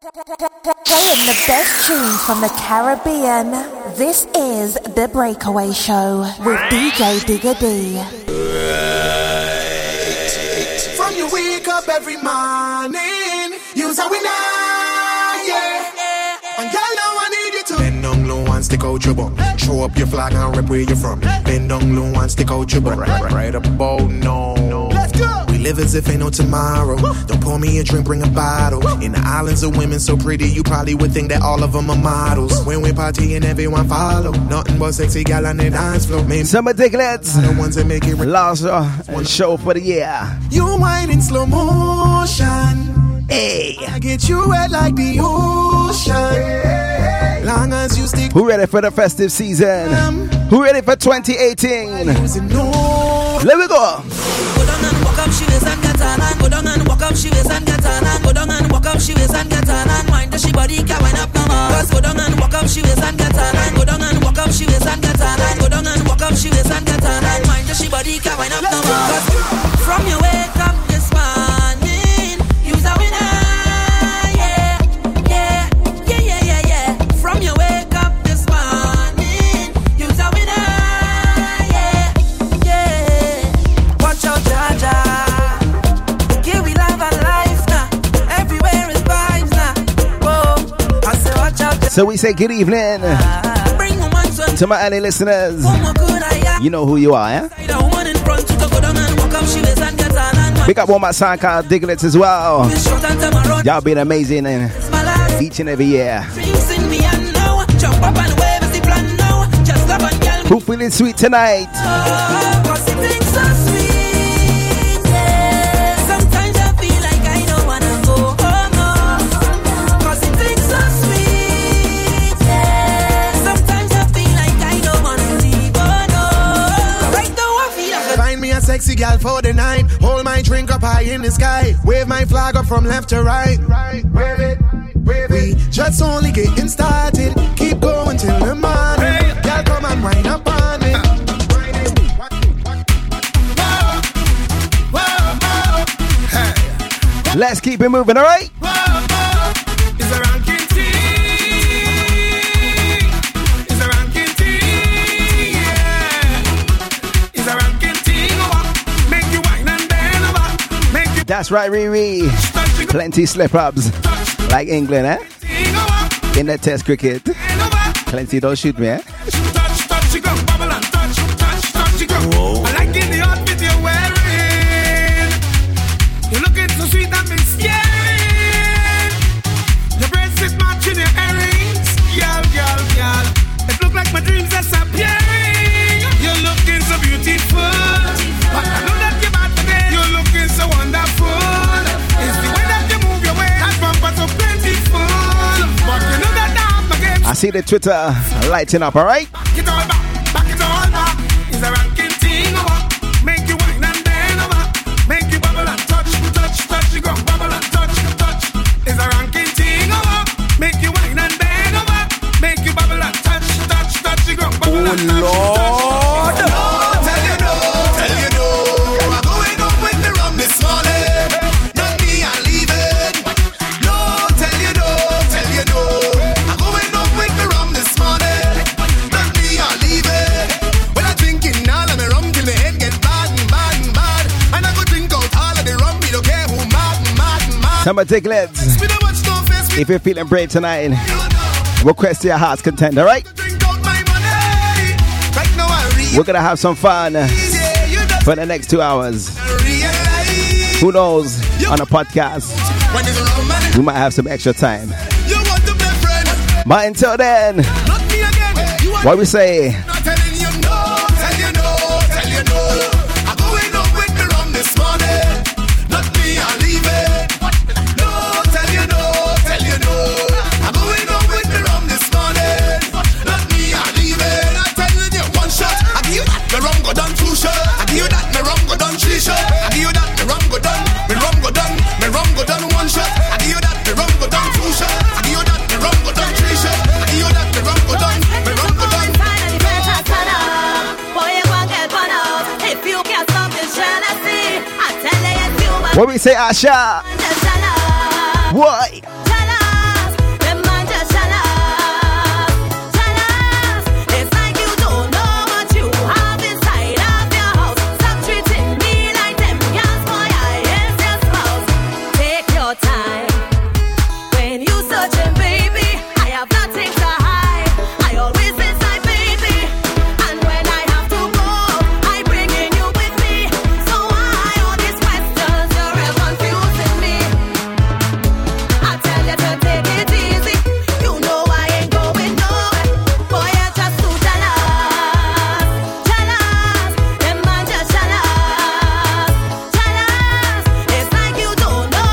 Playing the best tunes from the Caribbean. This is The Breakaway Show with DJ Digga D. From you wake up every morning, you's a winner, yeah. And girl, now I need you to bend down low and stick out your butt. Show up your flag and rep where you're from. Bend down low and stick out your butt. Right, right about now. We live as if ain't no tomorrow. Don't pour me a drink, bring a bottle. In the islands of women so pretty, you probably would think that all of them are models. When we party and everyone follow, nothing but sexy gal on the dance floor. Man, Some ridiculous. the ones that make it. Last uh, show for the year. You whine in slow motion. Hey. I get you wet like the ocean. Long as you stick Who ready for the festive season? Who ready for 2018? Let me go. Go down and walk up she and get on. And go down and walk up she and get on. And go down and walk up she and get on. And she body can wind up go down and walk up she and get on. And go down and walk up she and get on. And go down and walk up she and get on. And she body can wind up from your this So we say good evening to my early listeners. Yeah. You know who you are, eh? Go down up my SoundCloud diglets as well. Y'all been amazing and each and every year. Dreams feeling sweet and sexy gal for the night. Hold my drink up high in the sky. Wave my flag up from left to right. Right, wave it, wave it. We just only getting started. Keep going till the morning. Gal, come and wind up on it. Let's keep it moving, alright? It's That's right, Riri. Plenty slip ups. Like England, eh? In the test cricket. Plenty don't shoot me, eh? See the Twitter lighting up, alright? Some diglets. If you're feeling brave tonight, request your heart's content, alright? We're gonna have some fun for the next two hours. Who knows? On a podcast, we might have some extra time. to. But until then, what we say? What we say,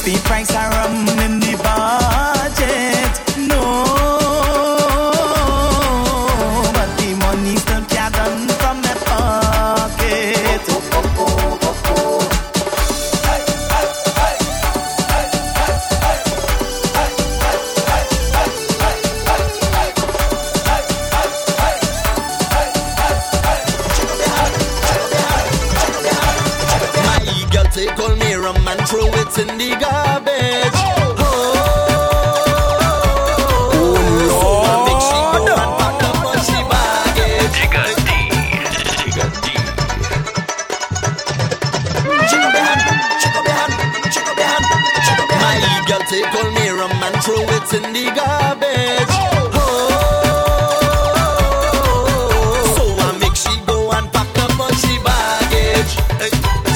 steep I'm rum.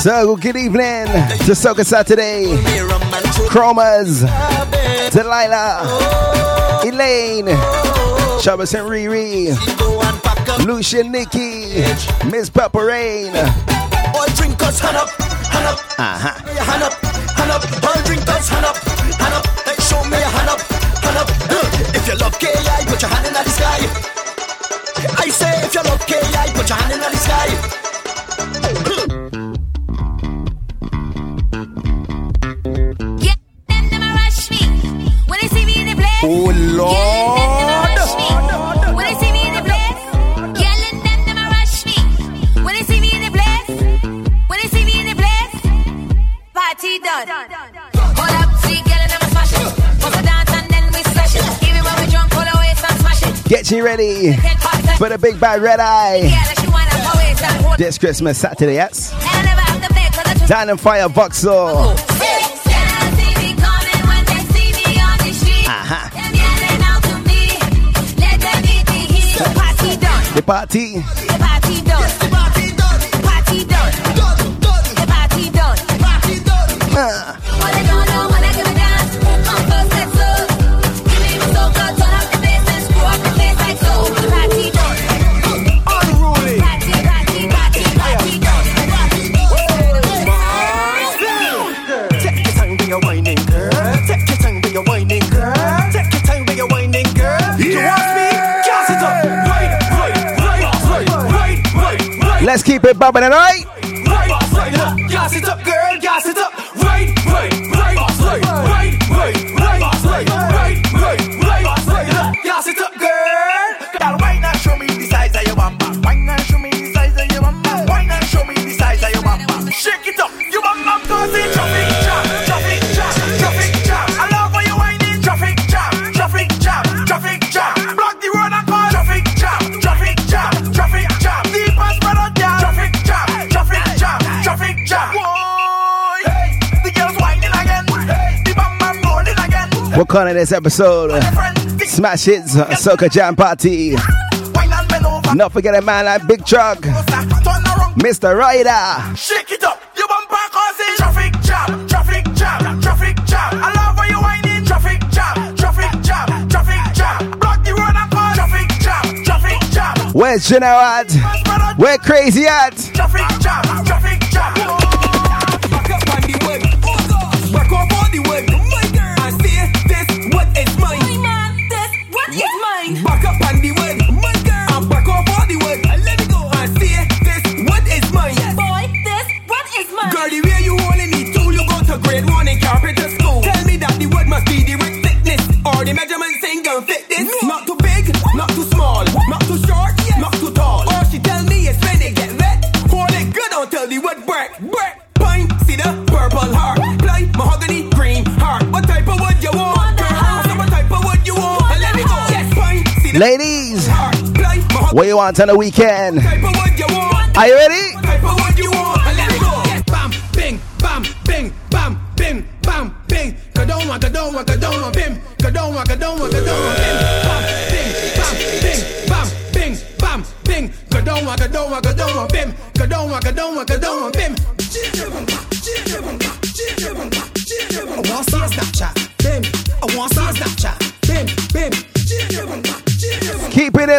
So good evening to Soca Saturday, Chromas, Delilah, Elaine, Shabbos and Riri, Nikki, Miss Purple Rain. Uh-huh. ready for the big bad red eye this Christmas Saturday, yes? Down in Fire Vauxhall. Uh-huh. The party. Let's keep it bubbling, alright? Right, right, gas it up, girl, gas it up. We're calling this episode uh, Smash Hits uh, Soca Jam Party. Not forget a man like Big Truck, Mr. Ryder. Shake it up, you bump causing traffic jam, traffic jam, traffic jam. I love you whining, traffic jam, traffic jam, traffic jam. Block the road traffic jam, traffic jam. Where's Janelle at? Where crazy at? Traffic jam, traffic Ladies, what you want on the weekend? Are you ready? Bam, bing, bam,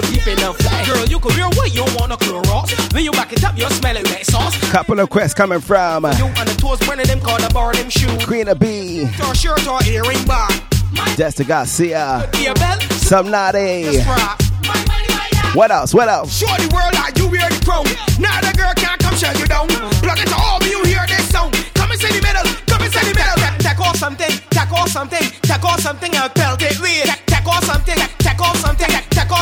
go deep enough. Girl, you could wear what you want, a Clorox. Then you back it up, you're smelling that sauce. Couple of quests coming from. Uh, you on the toes, one of them called a bar, them shoe. Queen of B. Your shirt or earring bar. Destra Garcia. Some naughty. What else? What else? Shorty world you wear the crown. Now the girl can't come shut you down. Plug into all, you hear this sound. Come and see the middle. Come and see the middle. Off something. Off something. Off something it off something. Off something.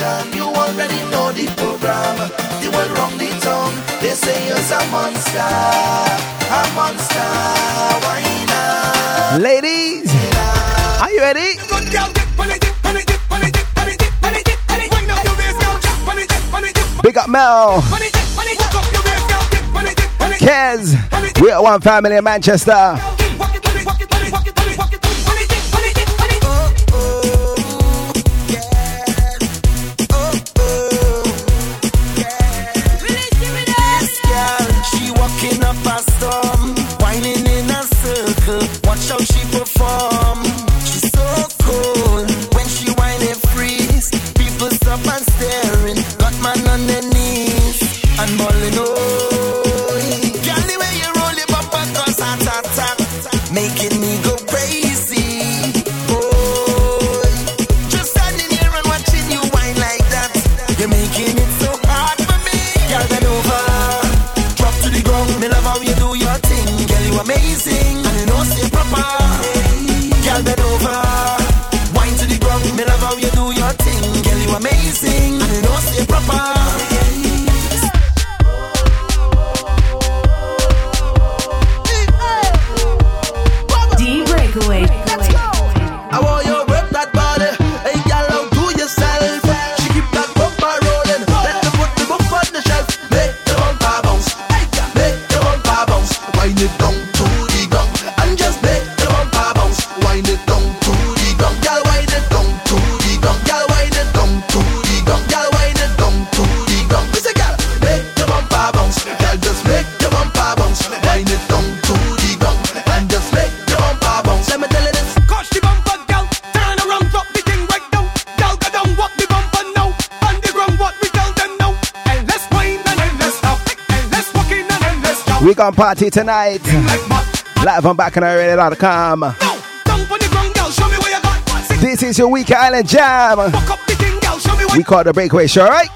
station, you already know the program. They world wrong the town, they say you're a monster, a monster. Why? Ladies, are you ready? Big up Mel. Kez, we are one family in Manchester. man on the party tonight. Live on BacchanalRadio.com. This is your Week Island Jam. We call the breakaway show, right?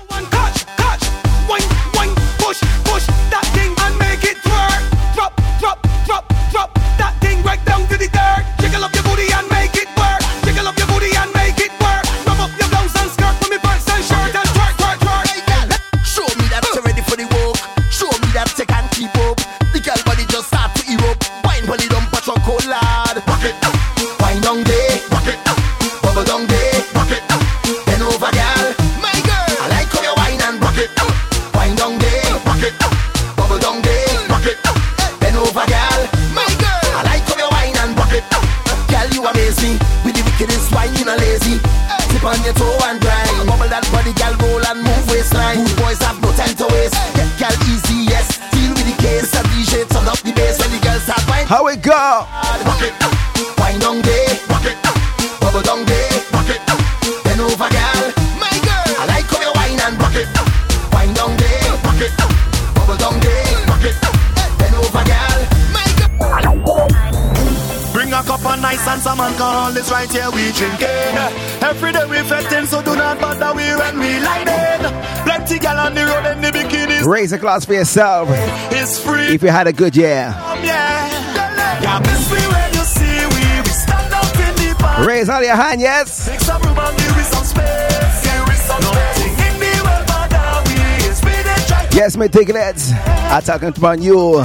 place right here we drinking. Every day we fetting, so do not bother we when we lighting. Plenty gal on the road and the bikinis. Raise a glass for yourself. It's free. If you had a good year. Yeah, when you see we we stand up in the park. Raise all your hand, yes. Yes, my diglets. I'm talking about you.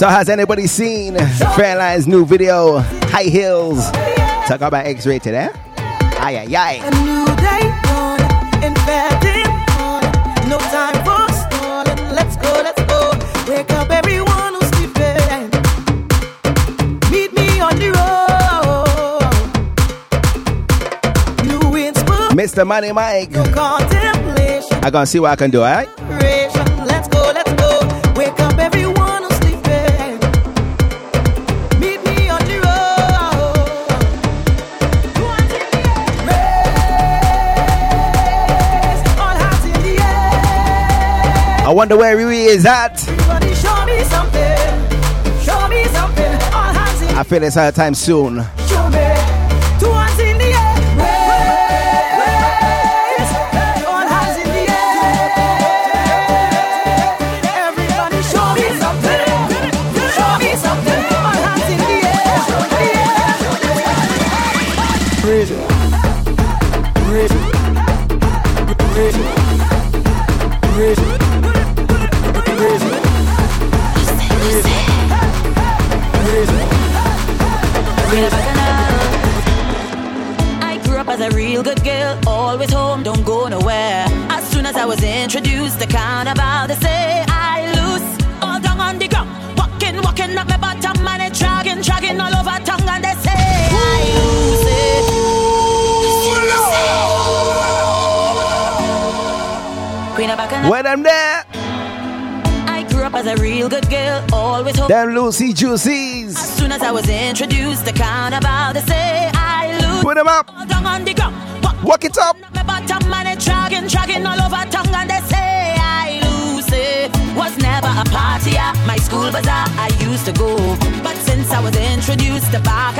So has anybody seen Fairline's new video, High Heels? Talk about X Ray today. Ay, ay. A new day on, in bed No time for stalling, let's go, let's go. Wake up everyone who's sleeping. Meet me on the road. New inspiration. Mr. Money Mike. No contemplation. I gonna see what I can do, all right? I wonder where he is at. Show me something. Show me something. I feel it's our time soon. As a real good girl, always hope. Them Lucy Juicies. As soon as I was introduced, the kind about to say I lose. Put them up. The. Walk, it up. My bottom man is dragging, dragging all over tongue and they say I lose. Was never a party at my school bazaar I used to go. But since I was introduced, the bar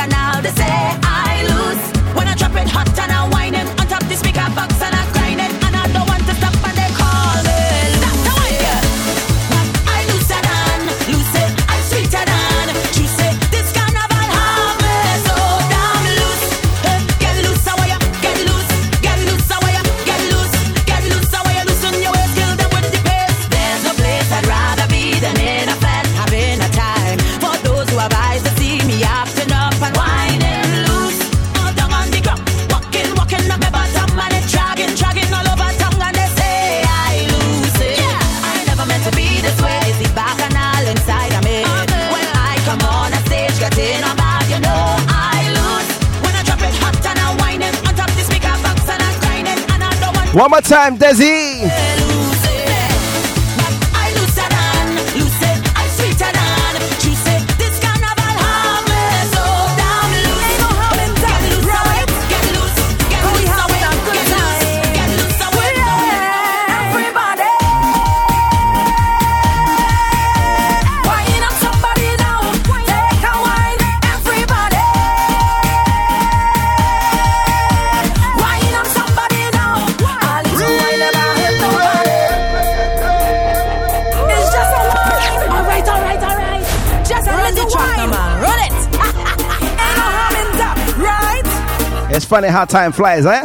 One more time, Desi. funny how time flies, eh?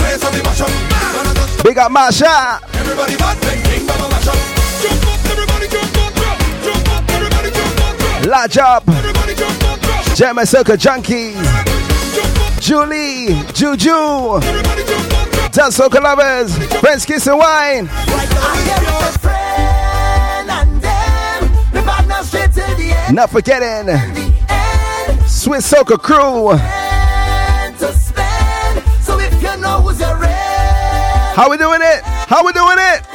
play some the mash up. Big up Masha. Everybody bad bang king baba mash up. Jump up, everybody jump up, jump up, everybody jump up. Large up. Everybody jump up. Jam Circle Junkies. Julie, Juju. Dance Soca Lovers. Friends Kiss and Wine. Not forgetting Swiss Soca Crew. How we doing it? How we doing it?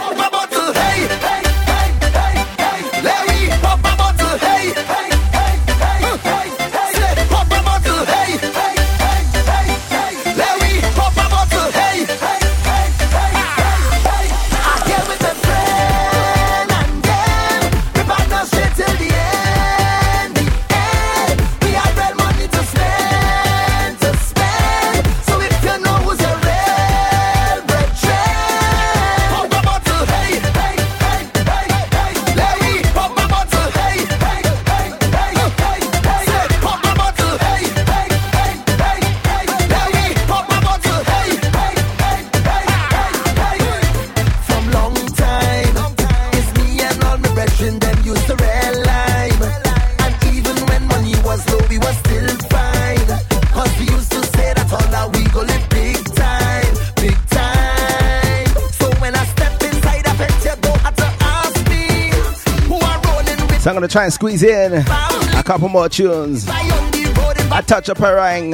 to try and squeeze in a couple more tunes. I touch up a ring.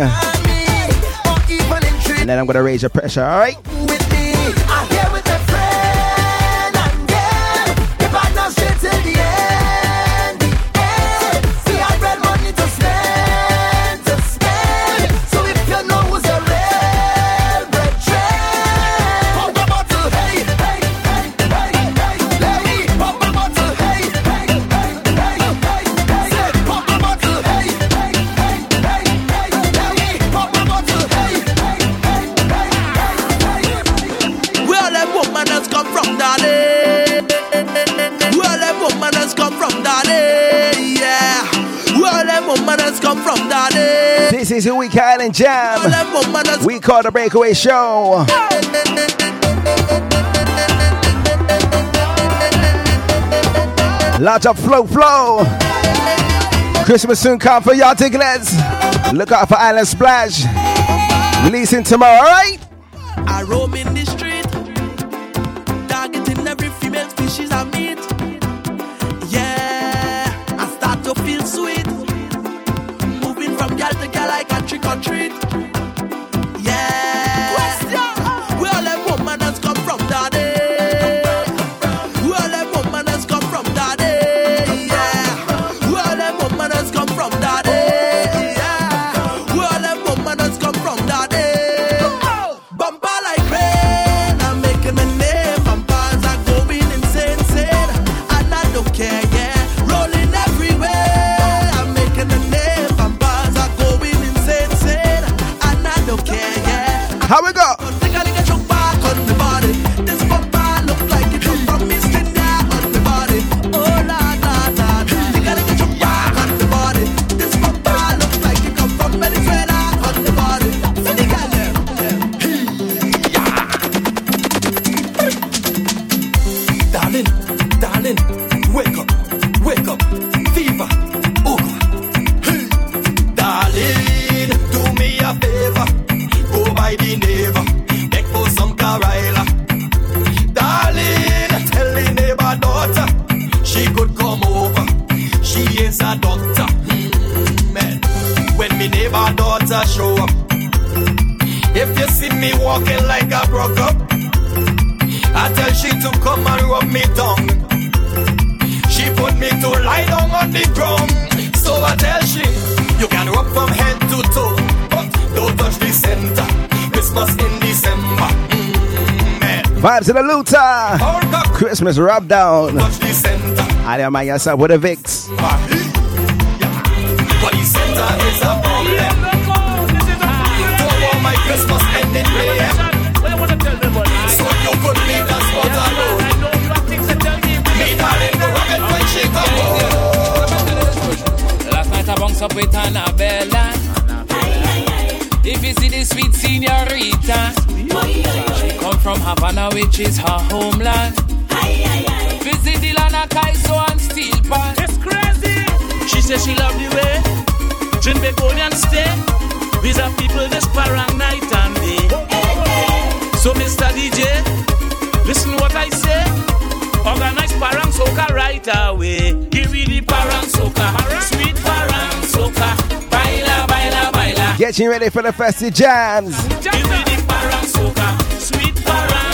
And then I'm going to raise your pressure, alright? jam. We call the breakaway show. Lots of flow, flow. Christmas soon come for y'all tickets. Look out for Island Splash. Releasing tomorrow, alright? Vibes in the Luta. Christmas rub down. I don't mind yourself with a my home. Last night I up with Annabella. If you see the sweet senorita, Havana, which is her homeland. Visit the Lana Kaiso and Steel Pan. It's crazy. She says she love the way Trinbagonian stay. These are people this parang night and day. So Mr. DJ, listen what I say. Organize parang soca right away. Give me the parang soca, sweet parang soca. Baila, baila, baila. Getting ready for the festive jams. Give me the parang soca, sweet parang.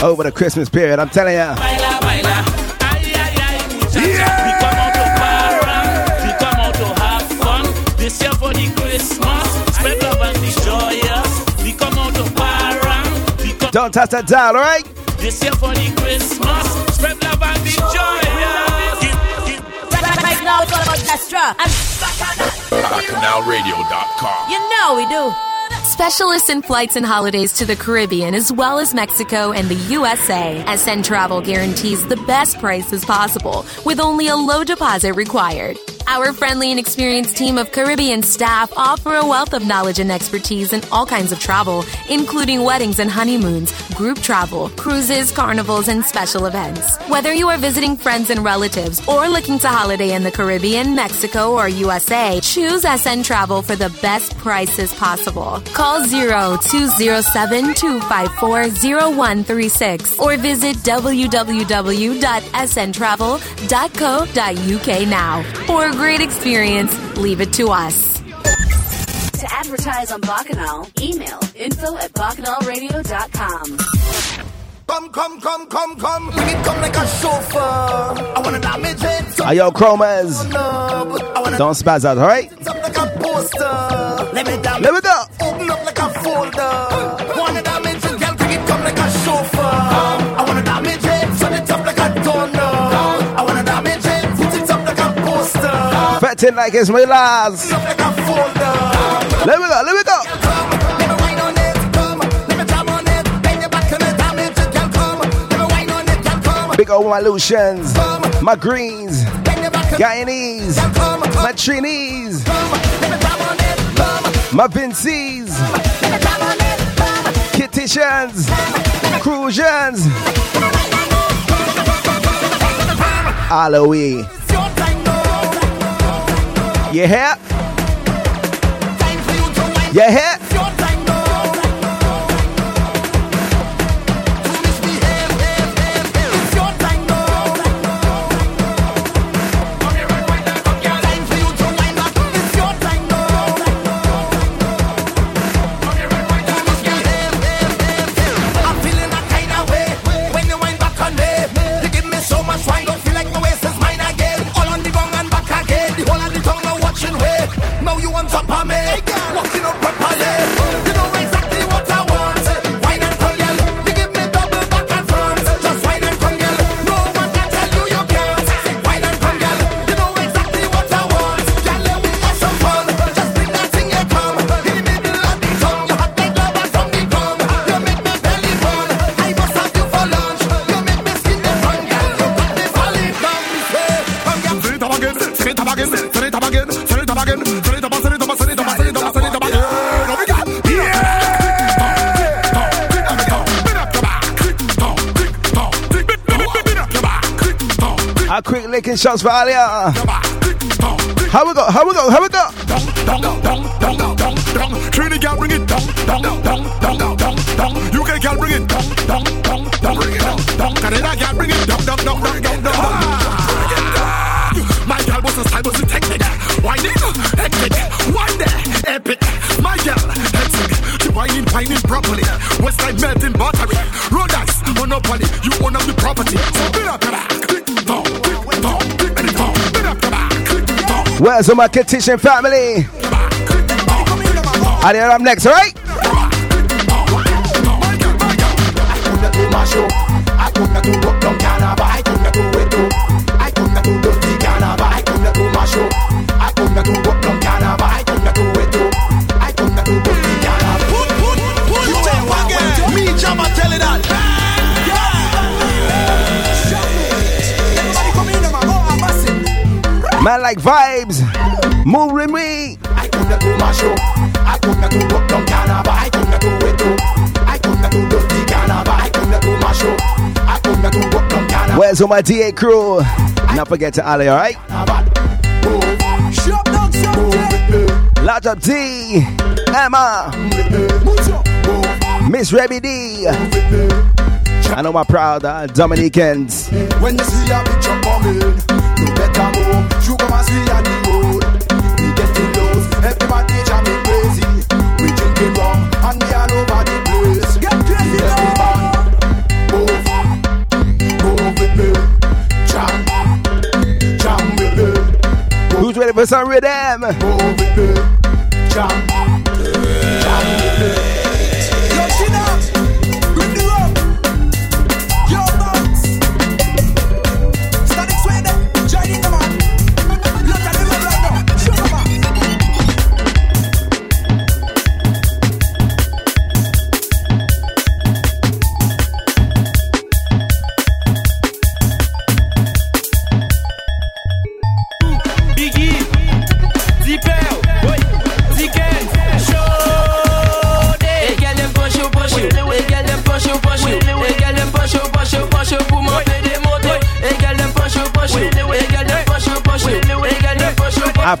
Over the Christmas period, I'm telling ya. Baila, baila. Ay, ay, ay, muchachos. We come out to parang. We come out to have fun. This year for the Christmas. Spread love and be joyous. We come out to parang. We come Don't touch that dial, alright? this year for the Christmas. Spread love and be joyous. Give, give. Right, right now it's all about Destra. And BacchanalRadio.com. you know we do. Specialists in flights and holidays to the Caribbean as well as Mexico and the USA. SN Travel guarantees the best prices possible with only a low deposit required. Our friendly and experienced team of Caribbean staff offer a wealth of knowledge and expertise in all kinds of travel, including weddings and honeymoons, group travel, cruises, carnivals, and special events. Whether you are visiting friends and relatives or looking to holiday in the Caribbean, Mexico, or USA, choose SN Travel for the best prices possible. Call 0207-254-0136 or visit www.sntravel.co.uk now. For great experience, leave it to us. To advertise on Bacchanal, email info at bacchanalradio.com. Come, come, come, come, come. Make it come like a chauffeur. I wanna damage it. Are yo chromas? Don't spaz out, alright? up like a poster. Let me damage Let me go. Open up like a folder. Fetting like it's my last. Up like a folder. Let me go, let me go. Let me wine on it, come. Let me jam on it. Bend your back and me damage it, girl, come. Let me wine on it, girl, come. Big old my Lucians, my greens, Guyanese, my Trinis, my Vincies, Kittitians, Crucians, Halloween. You hear? A shots for Alia. How we go? How we go? How we go? Trinity girl bring it down, down, down, down, down, down. UK girl bring it down, down, down, down, down. Canada girl bring it down, down, down, down, down, down. My girl was a style, was a technique. It, hectic, wine there, epic. My girl, hectic. She whining, whining properly. West Side melting battery. Ice, monopoly. You own up the property. Where's all my kitchen family? Alia, I'm next, all. Man like vibes. With me. I couldn't do my show. I couldn't do rock down Canada. I couldn't do it too. I couldn't do dirty Canada. I couldn't do my show. I couldn't do rock down Canada. Where's all my DA crew? Not forget to Ali, alright? Large up D, Emma, Miss Rebby D. I know my proud uh, Dominicans. When you see a picture coming, you better move. You come and see on We rum and we all over the place. Get crazy now. Move, move with me. Jam, jam with me. Who's ready for some rhythm? Move with me. Jam, jam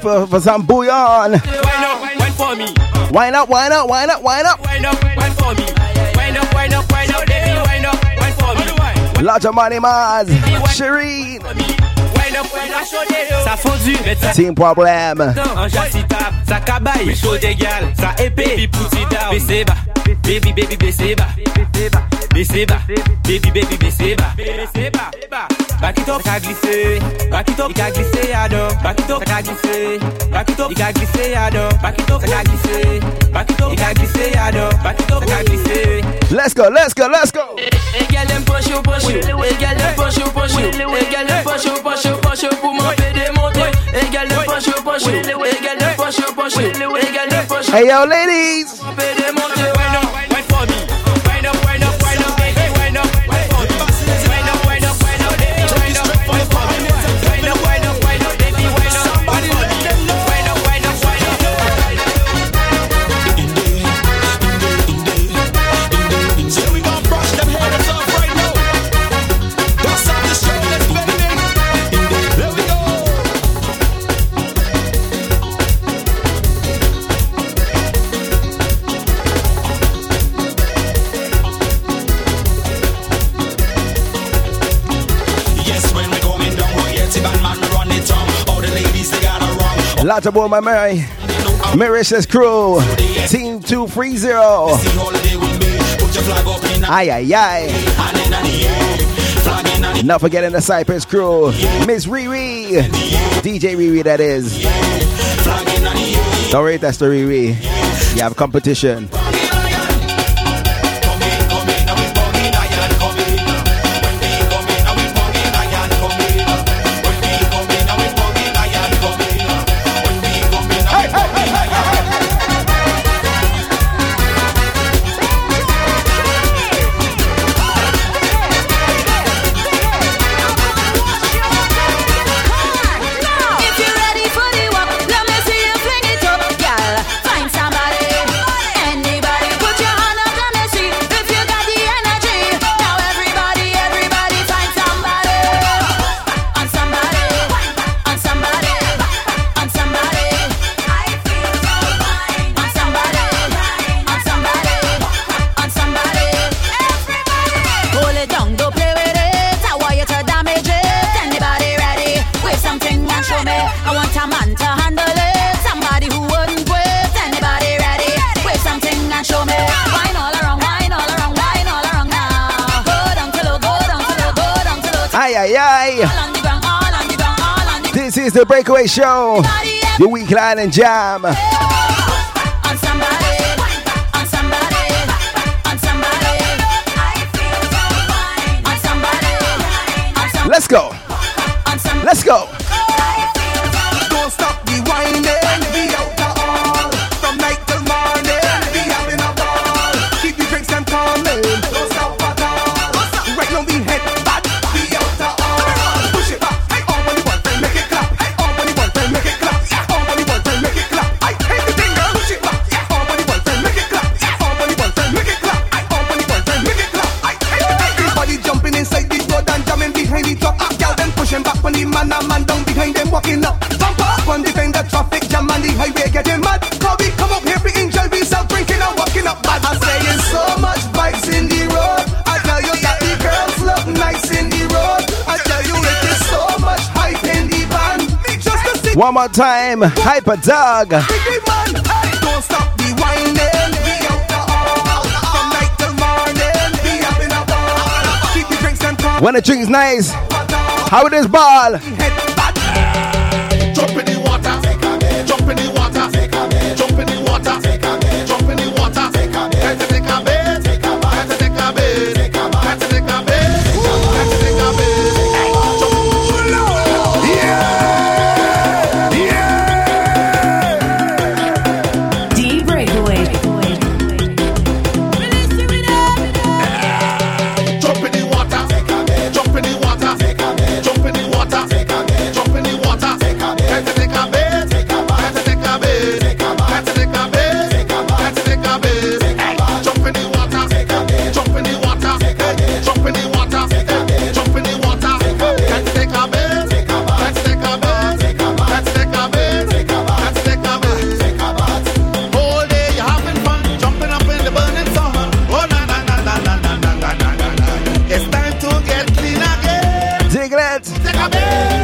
push you, push I feel for some bouillon. Wine up, wine for me. Wine up, wine up, wine up, wine up. Wine up, wine for me. Wine up, wine up, wine up, baby. Wine up, wine for me. Larger money Mars, Shireen, Wine up, wine up, show des oh. Ça fondu, mais ça Team Problem. Un jacita, ça cabaye, chaud d'égal, ça épée, puis poussé down, baissez bas, baby baby baissez bas, baissez bas, baby baby baissez bas, baissez bas, back it up, ça a glissé, back it up, il a glissé à dos, back it up, ça a glissé, back it up, il a glissé à dos, back it up, ça a glissé, back it up, il a glissé à dos, back it up, ça a glissé. Let's go, let's go, let's go. Hey girl, them push you, push you. Hey girl, them push you, push you. Hey girl, them push you, push you, push you. Pour moi, payer des motos. Hey girl, them push you, push you. Hey girl, them push you, push you. Hey girl, them push you. Hey yo, ladies. Lots of boy, my Mary. Mary says crew. Team 230. Aye, aye, aye. Not forgetting the Cypress crew. Miss Riri. DJ Riri, that is. Don't rate that story, Riri. You have competition. is the Breakaway Show, your weekly and jam. Let's go. Let's go. One more time, hyper dog. When the whining. is When the drink's nice, how it is ball.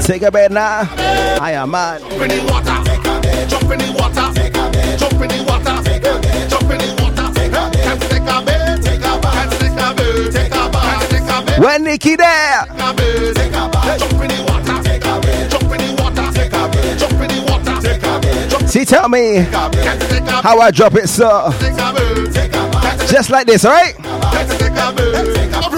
Take a bed now. I am mad. Jump in the water. take a bend. Jump in the water. take a bend. Jump in the water. take a bend. Jump in the water. Take Can't take a bed. Take a bath. Can't take a bed. Take a bath. Take a bed. When Nikki there. Take a bed. Take a bath. Jump in the water. Take a bed. Jump in the water. Take a bed. Jump in the water. Take a bed. See, tell me how I drop it, sir. Just like this, all right? Take a bed.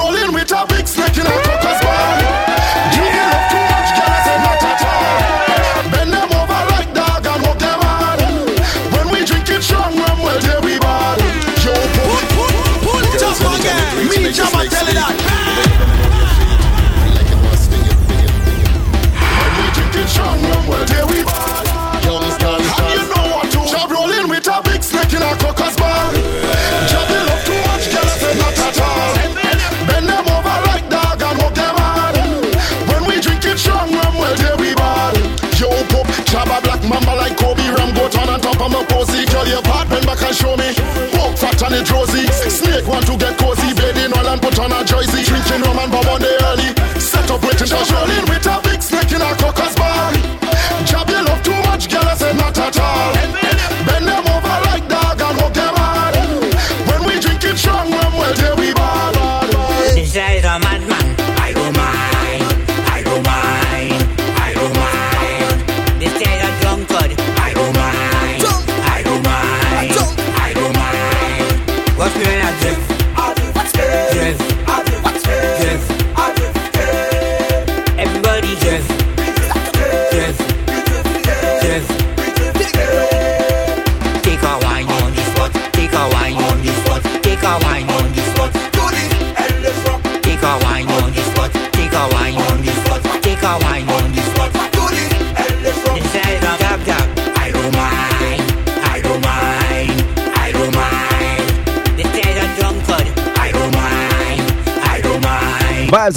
it rosy. Snake want to get cozy, bed in all and put on a jersey. Drinking rum and bomb on early. Set up waiting for Charlene with a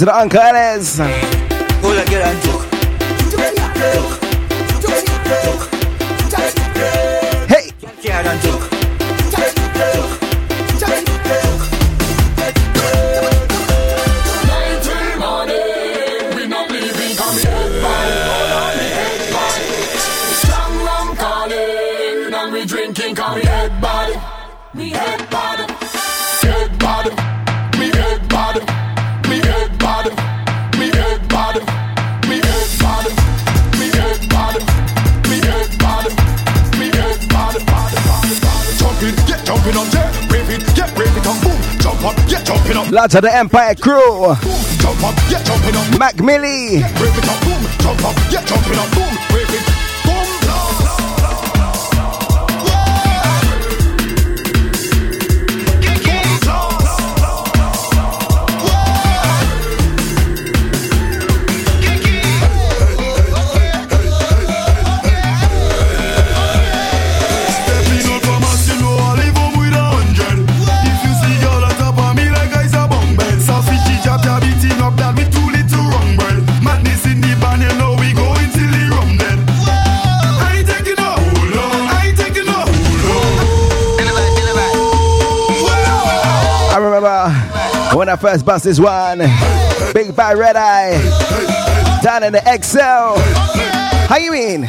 mind. Vibes to the Uncle Ellis. Get jumping up, Lots of the Empire crew. jump up, get jumping up, Mac Millie. First bust is one. Big by Red Eye. Down in the XL. How you mean?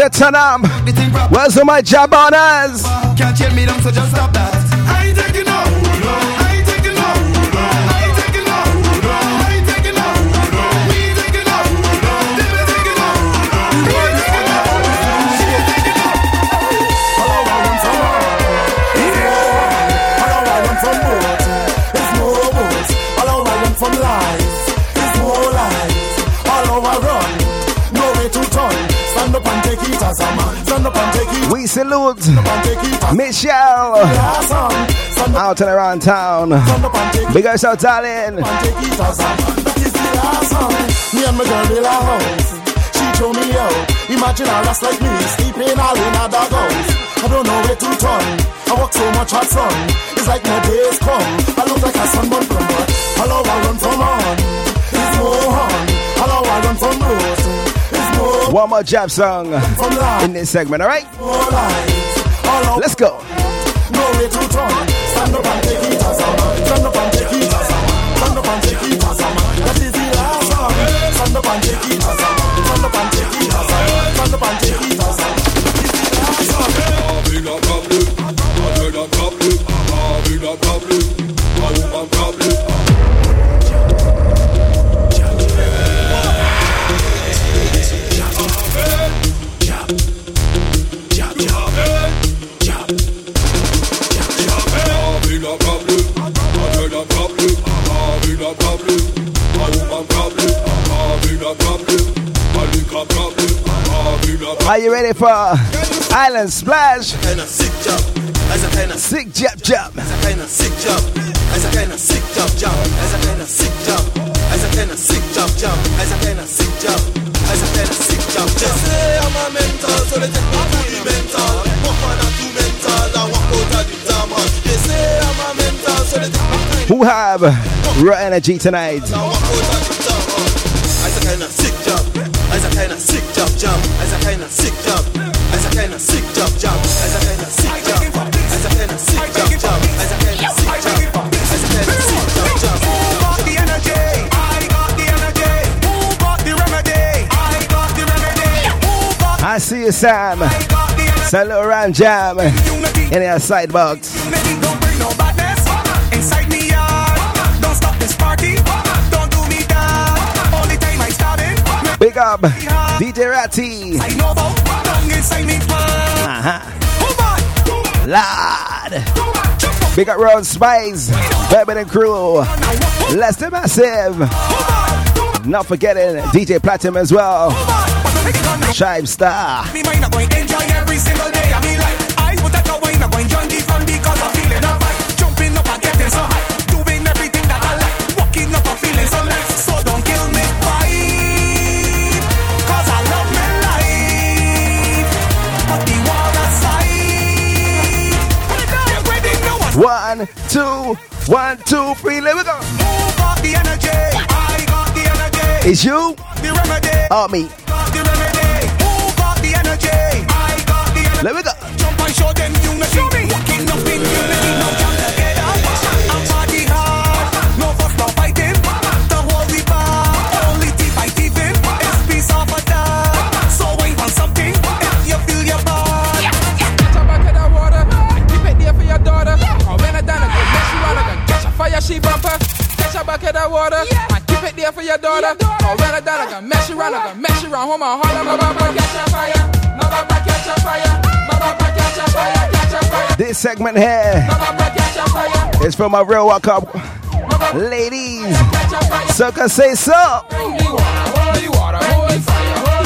Me the Who's ready to? Where's all my job on us? can't chill me down, so just stop that. I ain't taking no, salute up Michelle out and around town. up. Big us out, darling. Me and my girl a house. She show me out. Imagine a lass like me sleeping all in a dog house. I don't know where to turn. I walk so much hot sun. It's like my days come. I look like a sunburn from what? Hello, I run from on. It's more on. Hello, I run from rose. One more jab song in this segment, alright? Let's go. Are you ready for Island Splash? Sick job, as a Sick jab jab. As a kind of sick job, as a kind of sick job, job, as a kind of sick job, as a kind of sick job, job, as a kind of sick job, as a kind of sick job, job. They say I'm a mental, so they take me to the mental. One man and two mental, I walk out of the drama. They say I'm a mental, so they take me to Who have raw energy tonight? the walk out of the drama. As a kind of job, as a kind of sick job, as a kind of sick job job, as a kind of sick job, as a kind of sick job job, as a kind of sick job, the energy? I got the energy. Who the remedy? I got the remedy. Who? I see you, Sam. Hello, ram jam in your side box. Big up. DJ Ratty. Uh-huh. Lad. Big up Ron Spice. baby and Crew. Lester Massive. Not forgetting DJ Platinum as well. Chive Star. One, two, one, two, three. Let me go. It's you. Oh, me. Let me go. Jump and show them unity. Show. Walking up in unity. Catch a bucket of water. Yeah. I keep it there for your daughter. Your daughter. I can mess you around. I can mess you around. A. My catch a fire. My catch a fire. This segment here is for my real walk up. Ladies, sucker say so.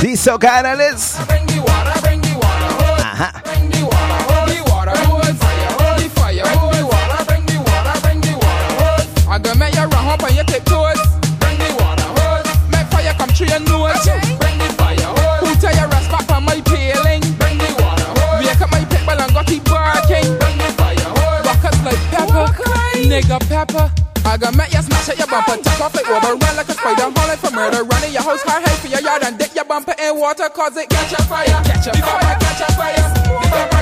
These soca analysts. up on your tiptoes. Bring the water hose. Make fire come through your nose. Okay. Bring the fire hose. Who tell your rest back on my paling? Bring the water hose. Wake up my pitbull and got it barking. Bring the fire hose. Rockers like pepper. Nigga pepper. I got met, you smash at your bumper, take off it, over, run like a spider, hauling for murder, running your house, high, high for your yard, and dip your bumper in water, cause it catch a fire, catch a fire, catch a fire.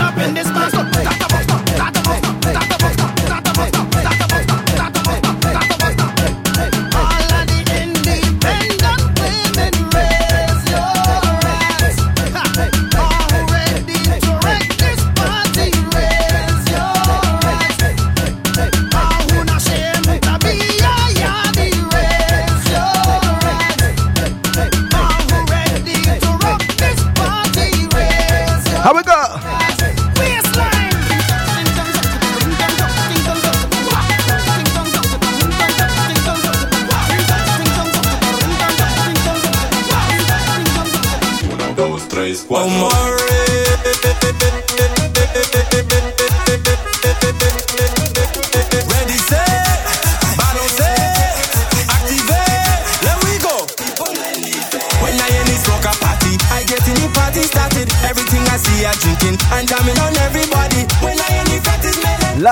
up in this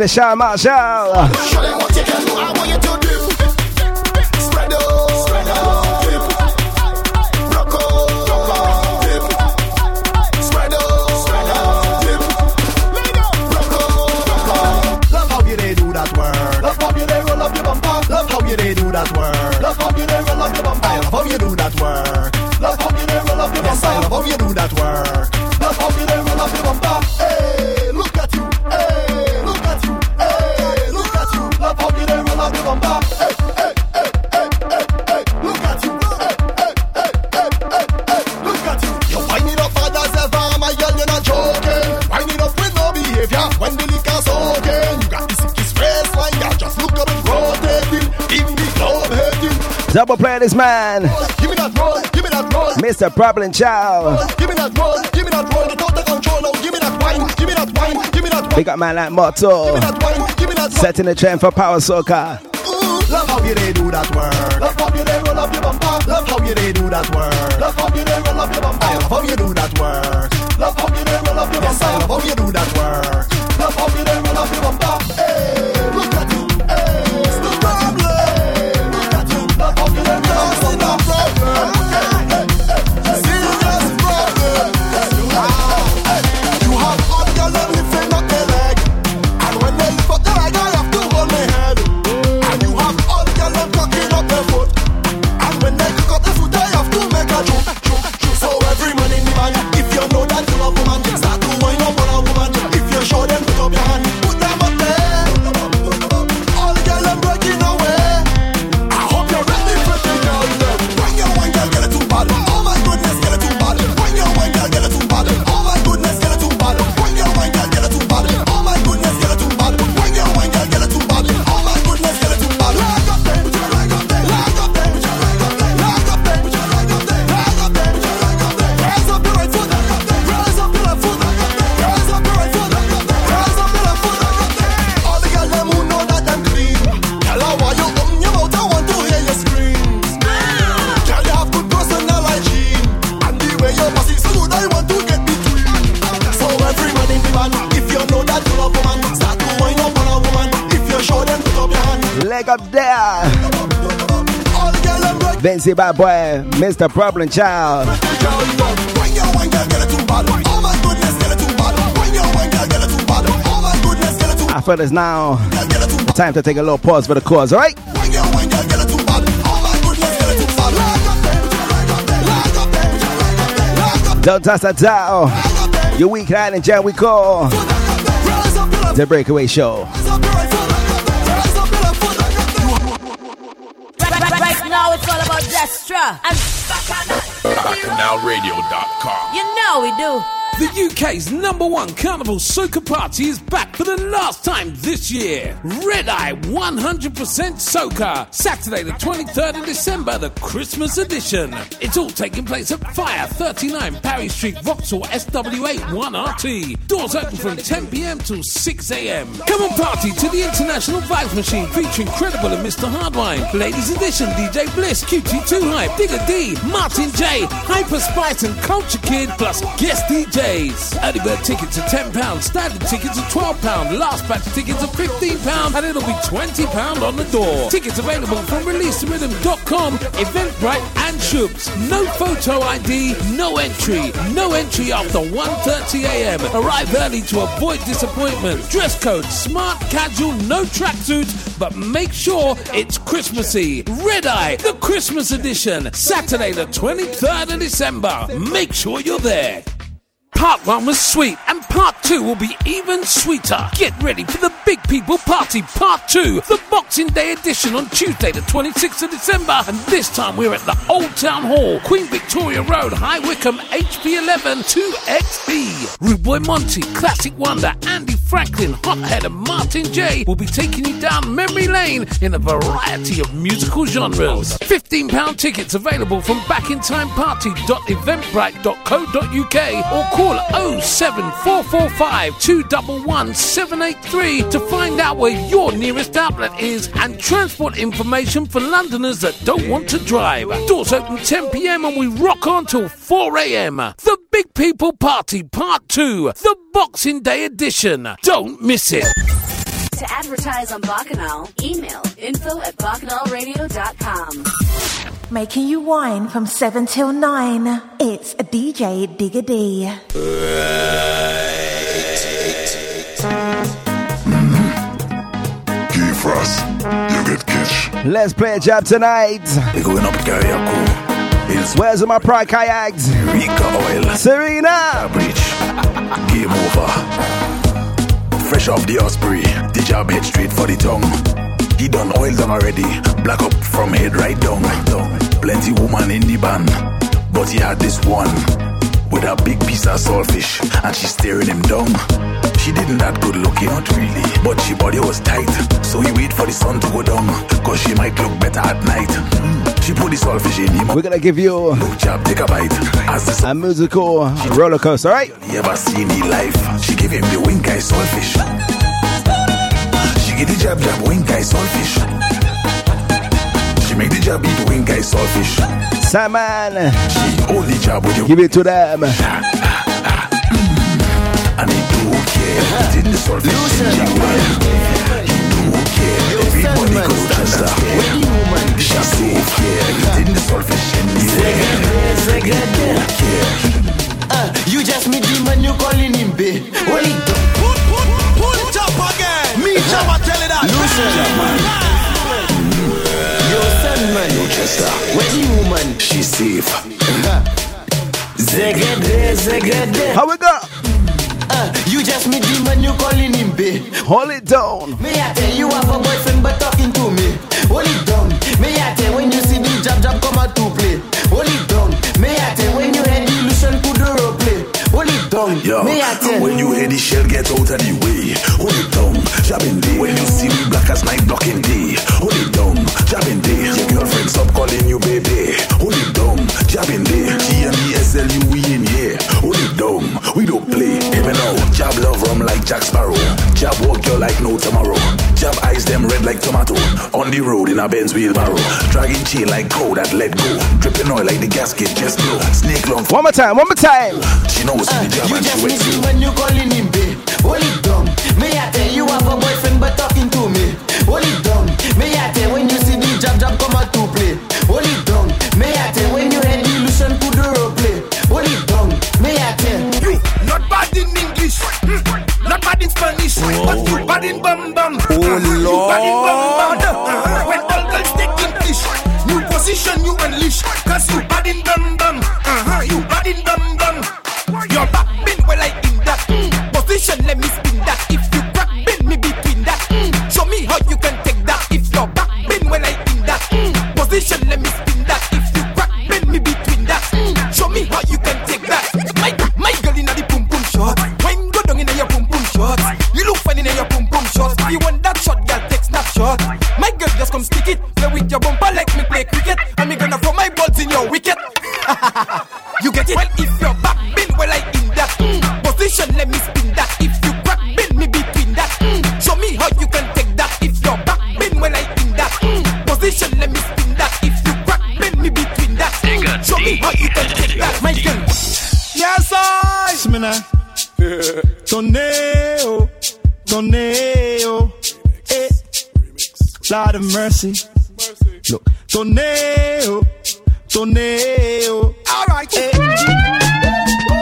deixar, a Magela. got this man. Give me that roll, give me that roll. Mr. Problem Child. Give me that roll, give me that roll. The total control. Now give me that wine, give me that wine, give me that wine. Big up man like Motto. Setting the trend for power soca. Love how you they do that work. Love how you they roll up your bumper. Love how you they do that work. Love how you they roll up your bumper. Love how you do that work. Love how you they roll up your bumper. Love how you do that Vince Bad Boy, Mr. Problem Child. I feel it's now time to take a little pause for the cause, alright? Don't toss that towel. Your weak hand and we call. The Breakaway Show. SoundOutRadio.com. You know we do. The UK's number one carnival soca party is back for the last time this year. Red Eye 100% Soca, Saturday the 23rd of December, the Christmas edition. It's all taking place at Fire 39 Parry Street, Vauxhall, SW8 1RT. Doors open from 10 pm till 6 am. Come and party to the International Vibes Machine featuring Credible and Mr. Hardwine, Ladies Edition, DJ Bliss, QT2 Hype, Digger D, Martin J, Hyper Spice and Culture Kid, plus guest DJ days. Early bird tickets are £10, standard tickets are £12, last batch tickets are £15, and it'll be £20 on the door. Tickets available from releaserhythm.com, Eventbrite, and Shoops. No photo ID, no entry. No entry after 1.30am. Arrive early to avoid disappointment. Dress code, smart, casual, no tracksuit, but make sure it's Christmassy. Red Eye, the Christmas edition, Saturday the 23rd of December. Make sure you're there. Part one was sweet, and part two will be even sweeter. Get ready for the Big People Party Part two, the Boxing Day edition on Tuesday, the 26th of December. And this time we're at the Old Town Hall, Queen Victoria Road, High Wycombe, HP11 2XB. Rude Monty, Classic Wonder, Andy Franklin, Hothead, and Martin J will be taking you down memory lane in a variety of musical genres. £15 tickets available from backintimeparty.eventbrite.co.uk or call 07445 211 783 to find out where your nearest outlet is and transport information for Londoners that don't want to drive. Doors open 10 pm and we rock on till 4 am. The Big People Party Part 2, the Boxing Day edition. Don't miss it. To advertise on Bacchanal, email info at bacchanalradio.com. Making you wine from 7 till 9. It's a DJ Digger D. Key Frost, you get catch. Let's play a job tonight. We're going up Carriacou. Where's my pride kayaks? Rika Oil. Serena. Breach. Game over. Fresh off the Osprey. The job head straight for the tongue. He done oil done already. Black up from head right down. Plenty woman in the band. But he had this one. With a big piece of saltfish. And she staring him down. She didn't that good looking, not really. But she body was tight. So he wait for the sun to go down. Cause she might look better at night. Mm. She put the saltfish in him. We're gonna give you Job, take a bite. As the a musical roller coaster, alright? he ever seen in life. She give him the wink eye saltfish. She give the jab jab wink eye saltfish. She make the jab eat wink eye saltfish. Simon, She only jab with you. give it to them. And he don't care. He did the saltfish. He well. He don't care. Everybody go to Chester. She don't care. He did the saltfish anywhere. He don't care. Uh, you just meet the man, you calling him babe. Hold it down. Pull, pull, pull it up again. Me, Jabba, tell it that. Listen. Son, man. Chester. Where the woman? She's safe. Zegede, zegede. How we go? Uh, you just meet the man, you calling him babe. Hold it down. Me, I tell you have a boyfriend, but talking to me. Hold it down. Me, I tell when you see the jab jab come out to play. Hold it down. Me, I tell down. Yo, Me, I tell. when you hear the shell get out of the way, hold it down, jabbing day. When you see me black as night blocking day, hold it down, jabbing day. Your girlfriend stop calling you baby, hold it down, jabbing day. G and E S L U we in here, hold it down. We don't play, even now. Jab love rum like Jack Sparrow, jab walk girl like no tomorrow. Jab eyes them red like tomato, on the road in a Benz wheelbarrow. Dragging chain like cow that let go, dripping oil like the gasket just blow. Snake long. One more time, one more time. She knows Uh, the jab you and just wets you. when you calling him babe. Hold it down. Me I tell you have a boyfriend but talking to me. Hold it down. Me I tell when you see the jab jab come out to play. Hold it down. Me I tell when you head illusion put the role play. Hold it down. Me I tell. You not bad in English, not bad in Spanish, but you bad in bum bum. Oh You bad in bum bum. Uh, When all girls take English, new position you unleash, cause you bad in bum bum. If you want that shot, girl, take snapshot. My girl, just come stick it. Play with your bumper like me play cricket. And me gonna throw my balls in your wicket. you get it? Well, if your back bend well I in that mm, position, let me spin that. If you crack bend me between that, mm, show me how you can take that. If your back bend well I in that mm, position, let me spin that. If you crack bend me between that, mm, show me how you can take that. My girl. Yes, I. Smina. Tornado. Lord of mercy. Look. Tornado. Tornado. All right. Eh.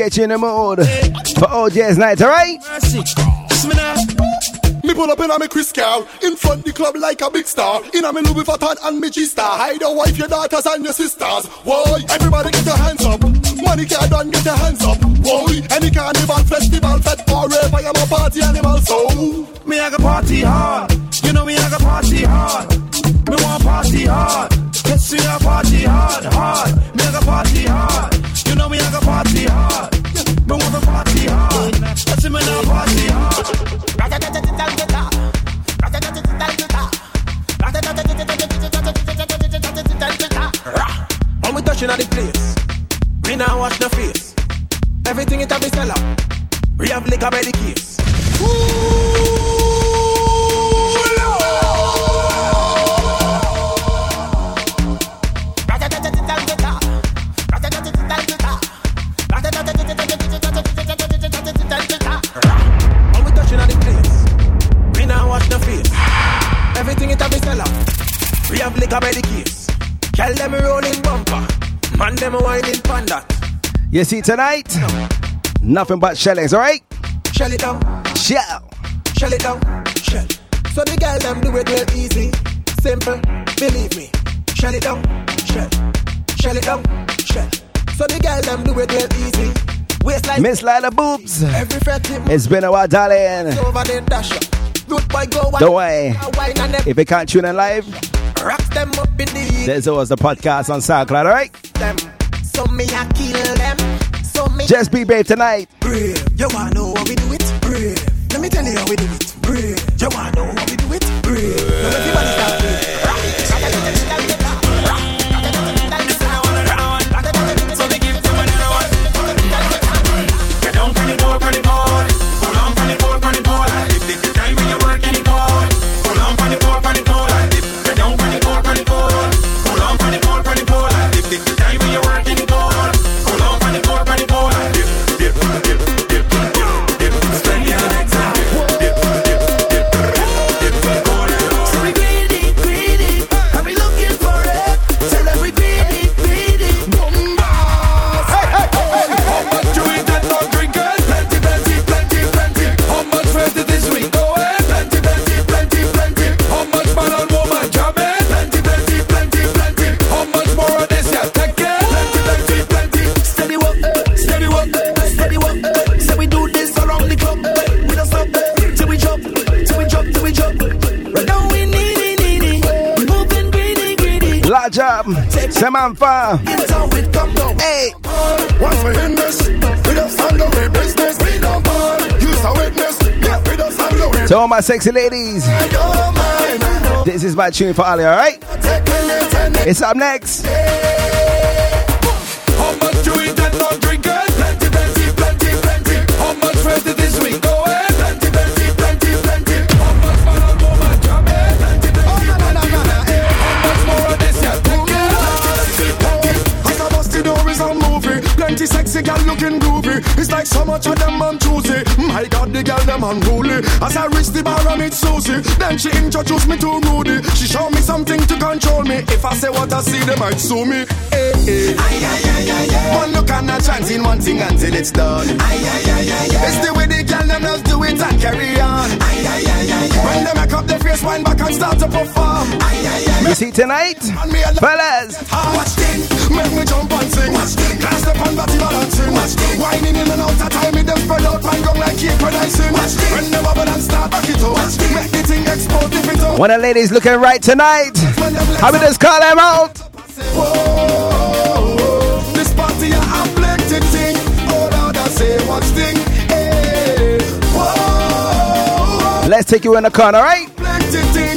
Get you in the mood for all OJ's night, alright? Me pull up in a me Chris car In front the club like a big star In a me Louis Vuitton and me G-Star Hide your wife, your daughters and your sisters Why? Everybody get your hands up Money can't done, get your hands up Why? Any carnival, festival, fed forever I'm a party animal, so Me I go party hard. You know me I go party hard. Me want party hard. Yes, we a party hard, hard. Me I go party hard. You know me I go party hard. Touching at the place, we now wash the face. Everything it a be sell out. We have liquor by the case. When You see tonight? Nothing but shellings, alright? Shell it down, Shell. shell it down, shell. So the girl them do it real easy, simple, believe me. Shell it down, shell, shell it down, shell. So the girl them do it real easy. Waistline Miss Lila Boobs. every It's been a while, darling. over the dash. Good boy go Don't worry. wine and them If you can't tune in live, rocks them up in the there's always the podcast on SoundCloud, alright? So me a kill them. So me Just be brave tonight. brave. You wanna know how we do it? Brave. Let me tell you how we do it. Brave. You wanna know how we do it? Brave. Now everybody Samantha. It's how it come down. Hey. Once we in this, we just handle our business. We don't ball, use a witness. Yeah, we just handle our To all my sexy ladies, this is my tune for Ali, alright? It's up next. Much of them man choosy. My God, the gal them unruly. As I reach the bar, I meet Susie. Then she introduced me to Rudy. She showed me something to control me. If I say what I see, they might sue me. Hey, hey. One look and a chance in one thing until it's done. It's the way the gal them just do it and carry on. When they make up their face, wind back and start to perform. You see tonight? Fellas. Watch thing, make me jump and sing. Watch Glass up on body balancing. Whining in and out of time, me them spread out my gong like cake when I sing. When the bubble and start back it up, make the thing explode if it up. One of the ladies looking right tonight. How we just call them out? Whoa, this party a athletic thing. Oh Lord, I say what's thing. Hey, whoa, Let's take you in the corner, alright? plenty thing.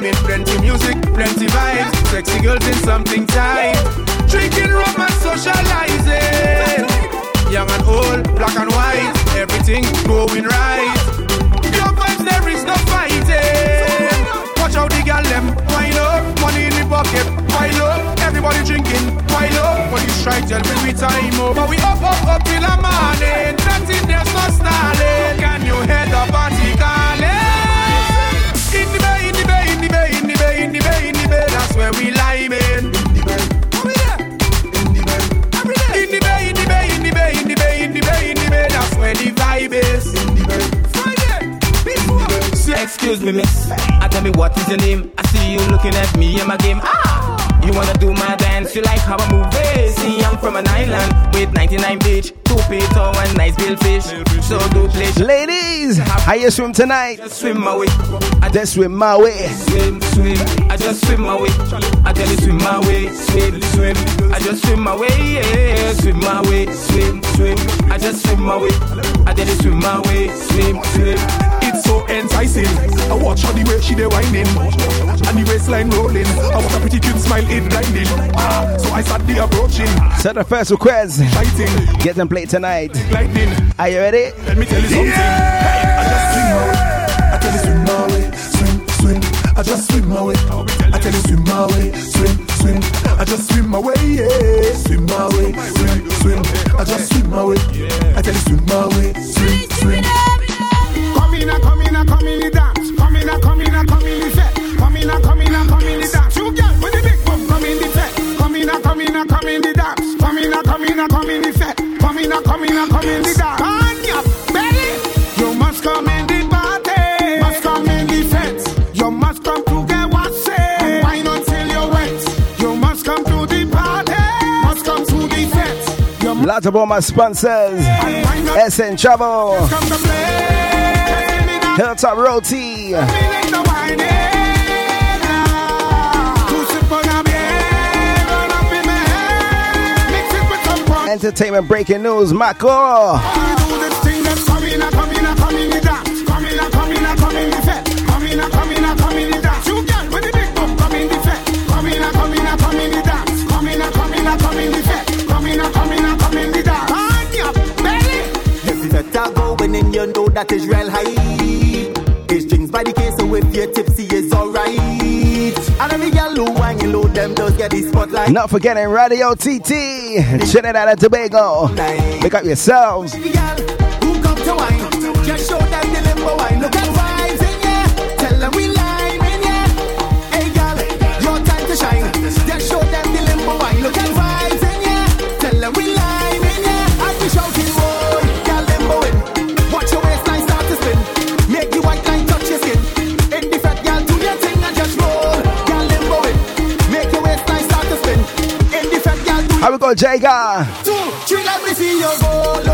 In. Plenty music, plenty vibes, sexy girls in something tight. Drinking rum and socializing. Young and old, black and white, everything going right. Your vibes, there is no fighting. Watch out the gal them. Wind up, money in the pocket. Wind up, everybody drinking. Wind up, when you strike, tell me we time up. But we up, up, up till the morning. Nothing there's no stalling. Can you hear the party Excuse me, miss. I tell me what is your name? I see you looking at me in my game. Ah! You wanna do my dance? You like how I move it? See, I'm from an island with 99 beach, two pito and nice bill fish. So do play. Ladies, how you swim tonight? Just swim my way. I just swim my way. Swim, swim. I just swim my way. I tell you swim my way. Swim, swim. I just swim my way. Yeah, swim my way. Swim, swim. I just swim my way. I tell you swim my way. Swim, swim. It's so enticing. I watch how the way she dey whining and the waistline rolling. I want a pretty cute smile, it blinding. Ah, so I start the approaching. So the first request, Fighting, get them played tonight. lightning. Are you ready? Let me tell you something. Hey, I just swim my way. I tell you swim my way. Swim, swim. I just swim my way. I tell you swim my way. Swim, swim. I just swim my way. Yeah. Swim my way. Swim, swim. I just swim my way. I tell you swim my way. Swim, swim. In, come in, come in dance. Come in, come in, come in set. Come in, come in, come in dance. You girl with the big bum, come in the set. Come in, come in, come in dance. Come in, come in, come in the set. Come in, come in, come in dance. On your belly, you must come in the party. Must come in the set. You must come to get what's it. Wine until you're wet. You must come to the party. Must come to the set. Lots of all my sponsors. SN Travel. Hilltop Roti. Entertainment breaking news, Mako. That is real high. If you're tipsy, it's alright. And every girl who wine, you know them does get the spotlight. Not forgetting Radio TT, Trinidad and Tobago. Pick up yourselves. Who come to wine? Just show them the limbo wine. Look How we go, Jaga? two, three, let me see you go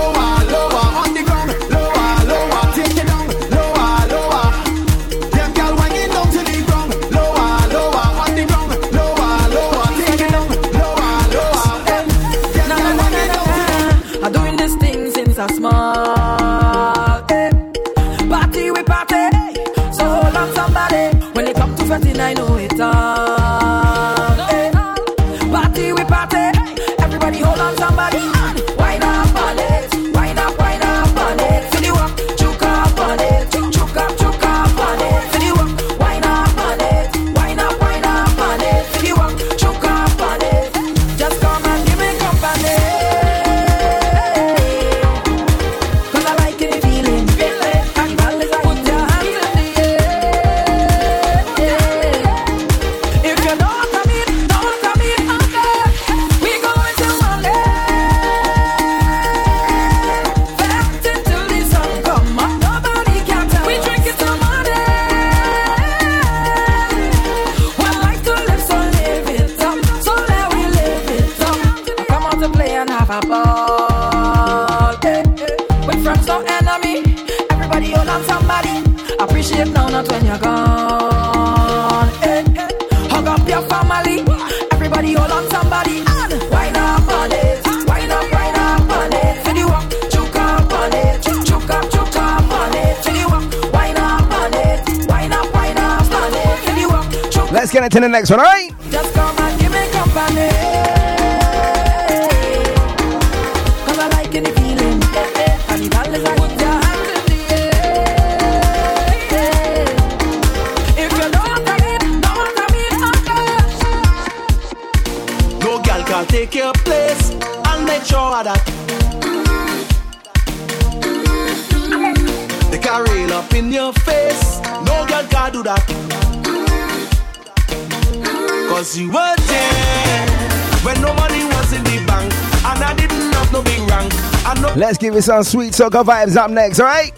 It's on Sweet go Vibes up next, alright?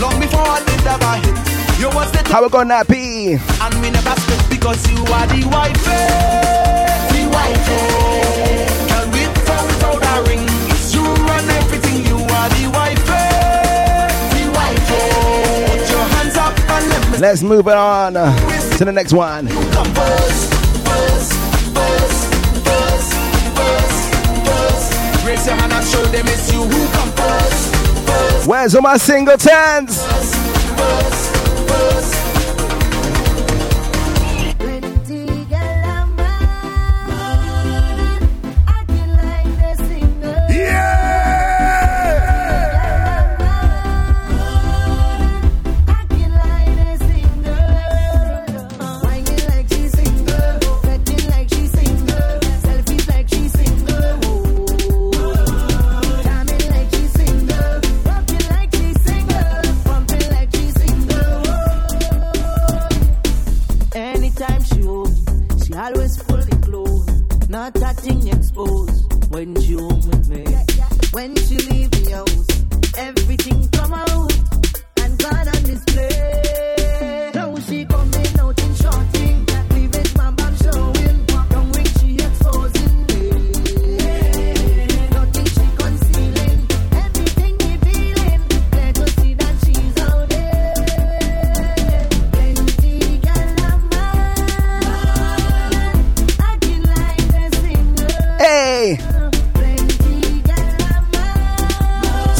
Long before I did that, you was the How we gonna be? And we never split because you are the wife. The wife. Can we without a ring? You run everything, you are the wife. The wife. Put your hands up and let me. Let's move it on uh, to the next one. You come first, first. Your hand and show them it's you who come first. first. Where's all my singletons?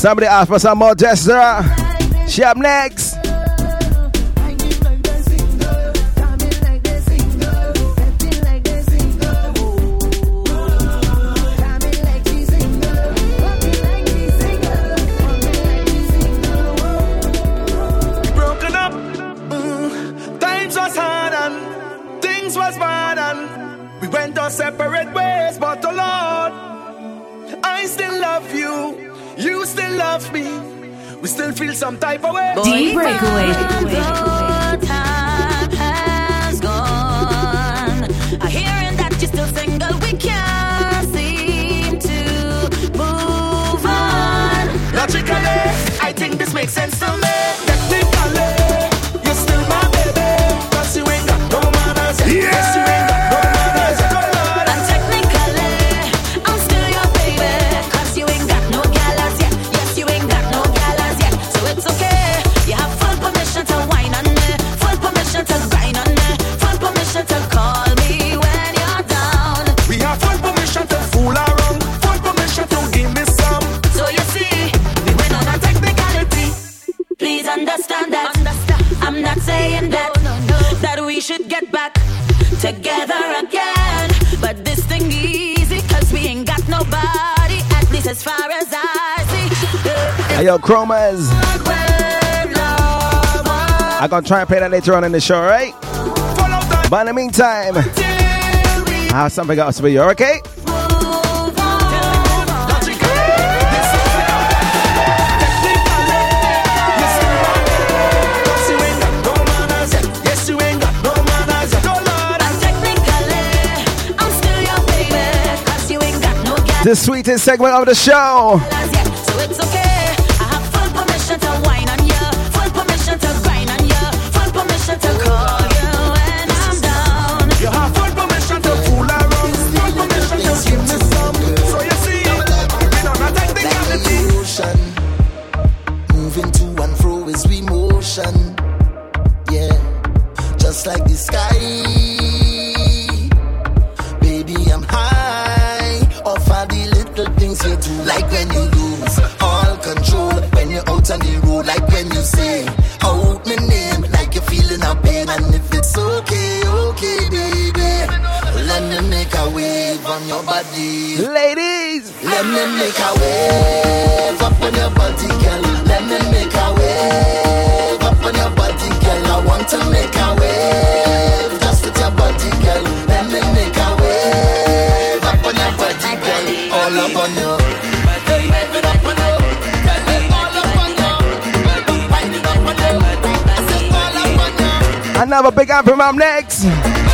Somebody asked for some more Jessica. She up next. some type of way. D breakaway. Chromas. I'm gonna try and play that later on in the show, right? But in the meantime, I have something else for you, okay? the sweetest segment of the show. Another big anthem up next.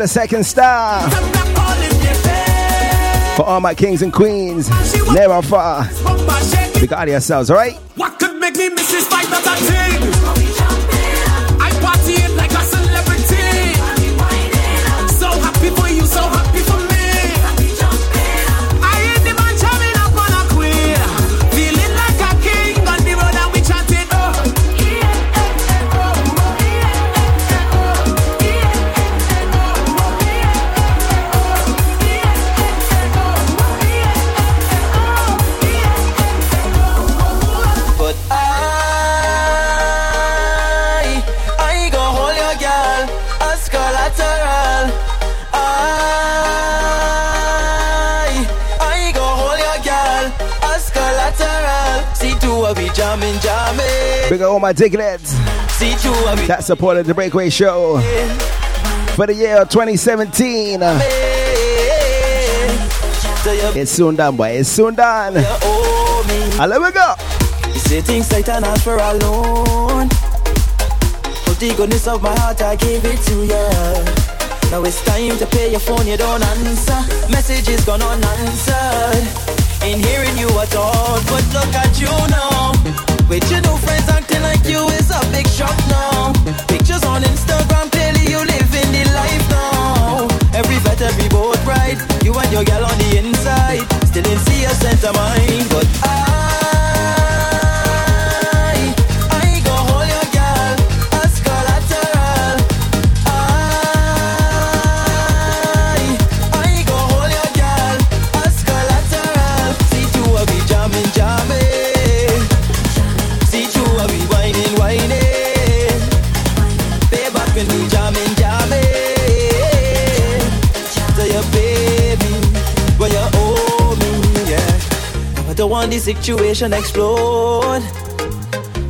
The second star. For all my kings and queens, never far. Out of yourselves, alright? What could make me miss this fight that I all my diglets that supported the Breakaway Show for the year of 2017. It's soon done, boy. It's soon done. And let me go. Say things like an ask for alone. But the goodness of my heart, I gave it to you. Now it's time to pay your phone, you don't answer. Messages gone unanswered. Ain't hearing you at all, but look at you now. With your new friends acting like you is a big shock now. Pictures on Instagram, clearly you living the life now. Every vet, every boat ride, you and your girl on the inside. Still didn't see a cent of mine, but I want this situation explode.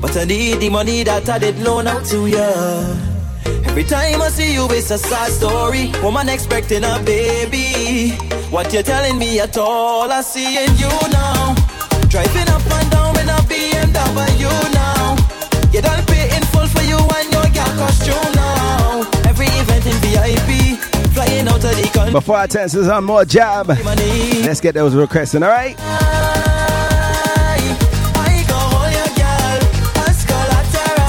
But I need the money that I did loan out to you. Every time I see you, it's a sad story. Woman expecting a baby. What you telling me at all? I see in you now. Driving up and down and I'll be in a BMW now. You done pay in full for you and your girl costume now. Every event in VIP, flying out of the country. Before I turn this on more job, let's get those requests in, alright?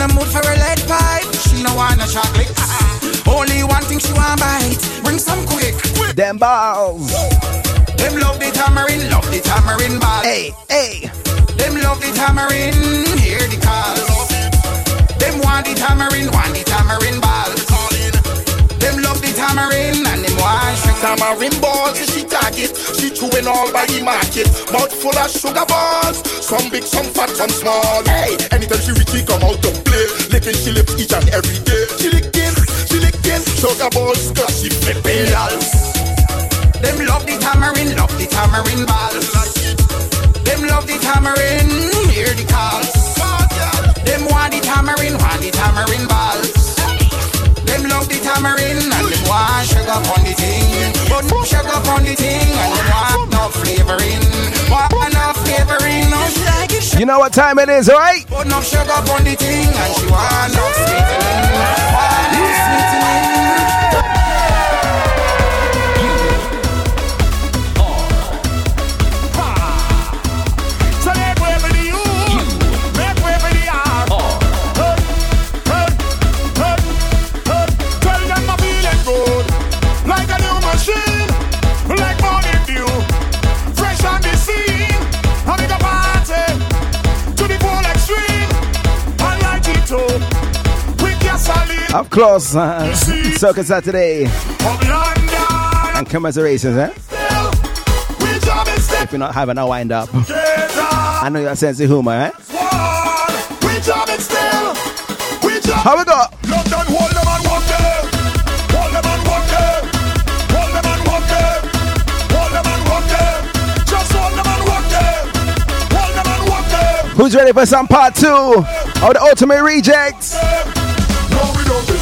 in the mood for a lead pipe. She don't want a chocolate. Ah, only one thing she want bite. Bring some quick. Them balls. Them love the tamarind, love the tamarind ball. Hey, hey. Them love the tamarind, hear the. Them want the tamarind, want the tamarind ball. Them love the tamarind and them want sugar. Tamarind balls is she target. She chewing all by the market. Mouth full of sugar balls. Some big, some fat, some small. Hey, anytime she reach, she come out to play. Licking she lips each and every day. She licking, she licking sugar balls cause she flipping balls. Them love the tamarind, love the tamarind balls. Them love the tamarind, hear the calls. Them want the tamarind, want the tamarind balls them love the tamarind and them want sugar on the thing. But no sugar on the thing and them want no flavoring. Want no flavoring, no sugar. You know what time it is, right? No sugar on the thing and she want no flavoring. Want no Up close, uh, Circus Saturday. And commiserations, eh? If you're not having a wind up, I know you're sense of humor, eh? How we go? Who's ready for some part two of the ultimate rejects? No, we don't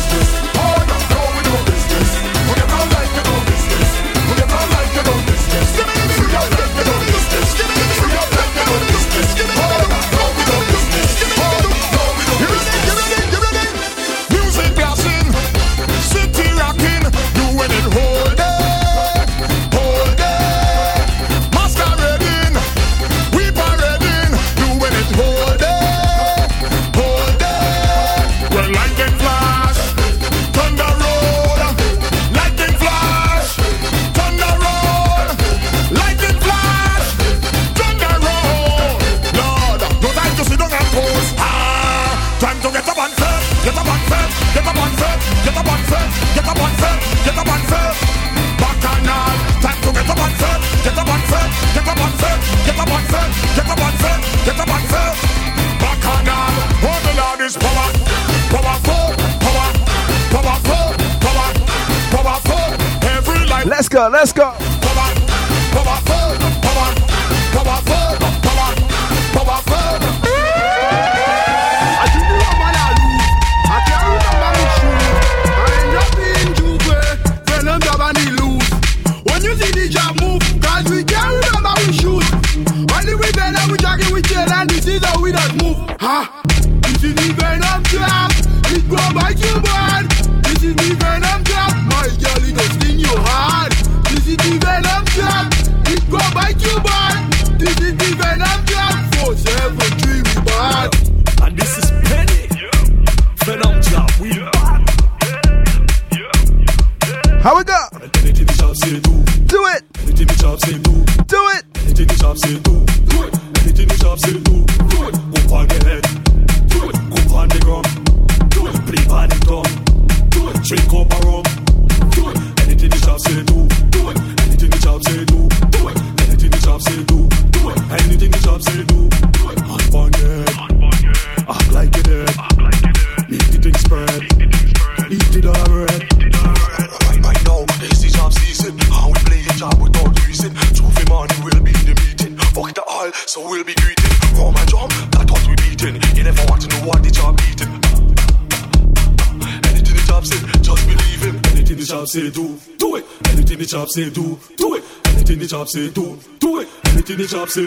c'est tout. Tout est. Mais t'es déjà c'est.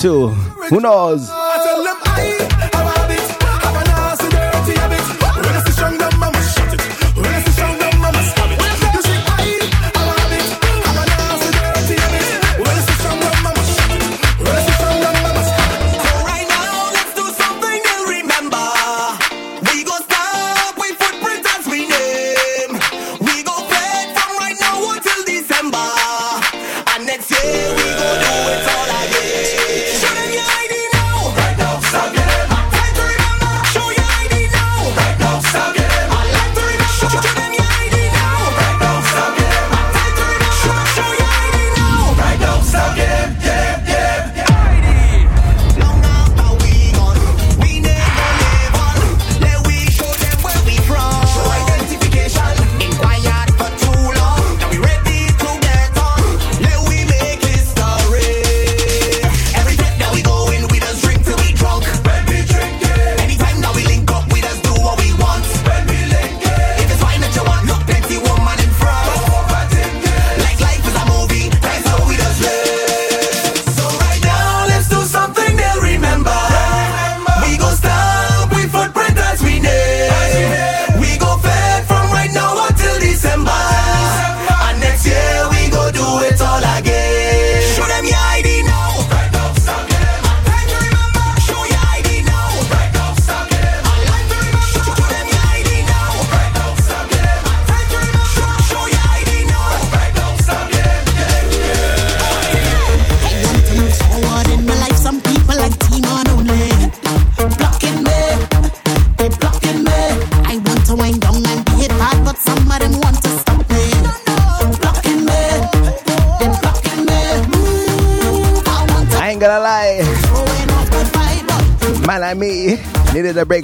too.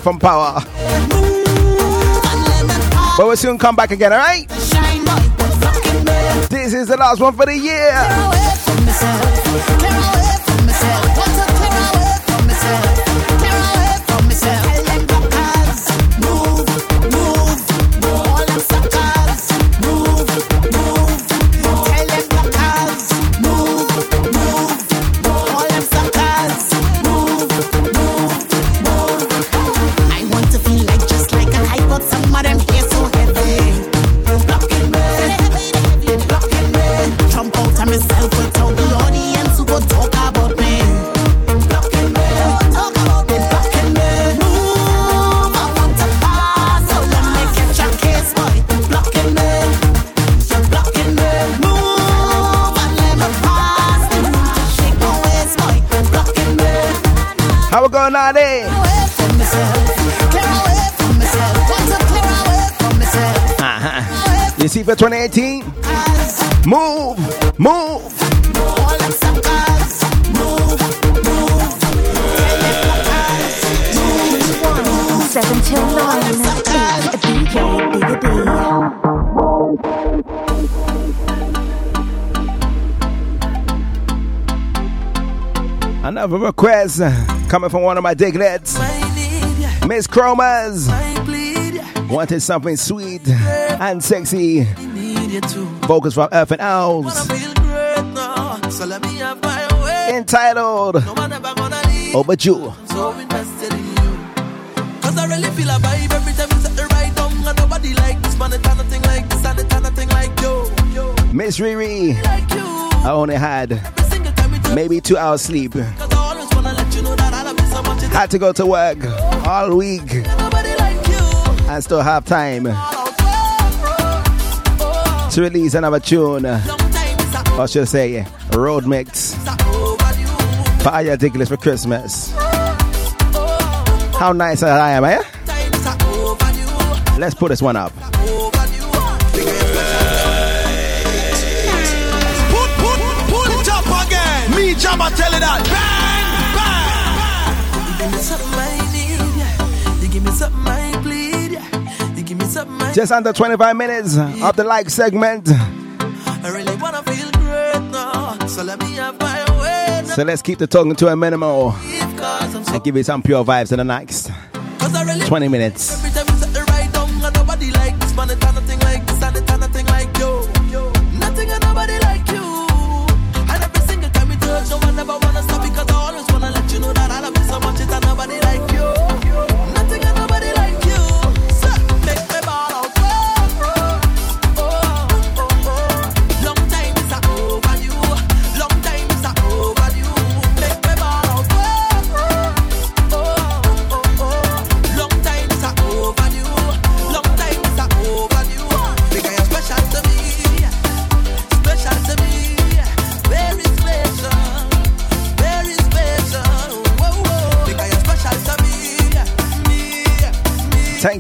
from power. But we'll soon come back again, alright? This is the last one for the year. You see for 2018? Move, move. Seven till nine. It's a DJ Another request coming from one of my diglets. Miss Chromas. Wanted something sweet and sexy. Vocals from Erphaan Alves. So let me have. Entitled. So invested in you. Cause I really feel a vibe every time you set the right down. And nobody like this man, it kind of thing like this and it kind of thing like yo. Miss Riri. I only had maybe two hours sleep. I always wanna let you know that I love you so much. Had to go to work all week you. And still have time to release another tune. Or should I say, road mix for Aya Diggles for Christmas. How nice I am, eh? Let's put this one up. Put, put, pull it up again. Me, Jabba, tell it that. Just under 25 minutes of the like segment. I really wanna feel great now. So let me have my way now. So let's keep the talking to a minimal so and give you some pure vibes in the next really 20 minutes.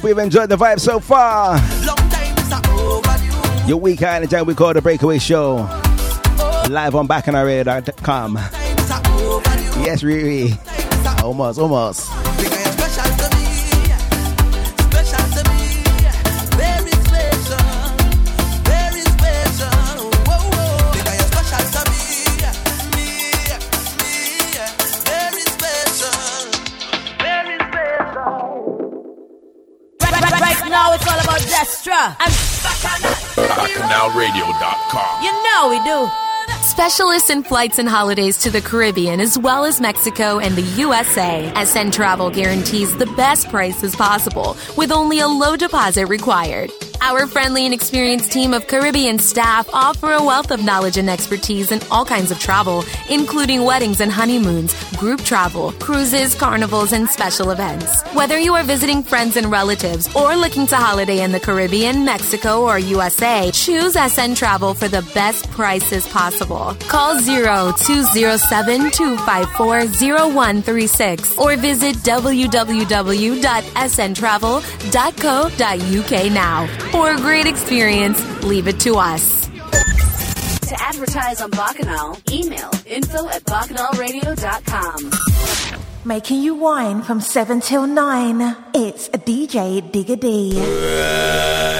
hope you've enjoyed the vibe so far. Your week weekend and we call the Breakaway Show. Live on bacchanalradio.com. Yes, Riri. Almost, almost. BacchanalRadio.com. You know we do. Specialists in flights and holidays to the Caribbean as well as Mexico and the USA. SN Travel guarantees the best prices possible with only a low deposit required. Our friendly and experienced team of Caribbean staff offer a wealth of knowledge and expertise in all kinds of travel, including weddings and honeymoons, group travel, cruises, carnivals, and special events. Whether you are visiting friends and relatives or looking to holiday in the Caribbean, Mexico, or USA, choose SN Travel for the best prices possible. Call 0207-254-0136 or visit www.sntravel.co.uk now. For a great experience, leave it to us. To advertise on Bacchanal, email info at bacchanalradio.com. Making you wine from 7 till 9. It's a DJ Digger D.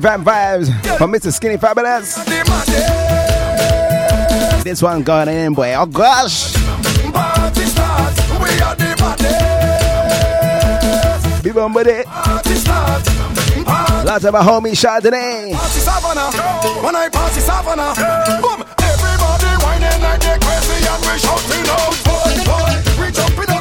Skinny Vibes from Mr. Skinny Fabulous. This one going in, boy. Oh gosh. Party start, we are the baddest. Be bomb with it. Party start. Lots of my homie Chardonnay. Party Savannah. Go. When I party Savannah. Boom. Everybody whining like they're crazy and we shouting out. Boy, boy. We jumping out.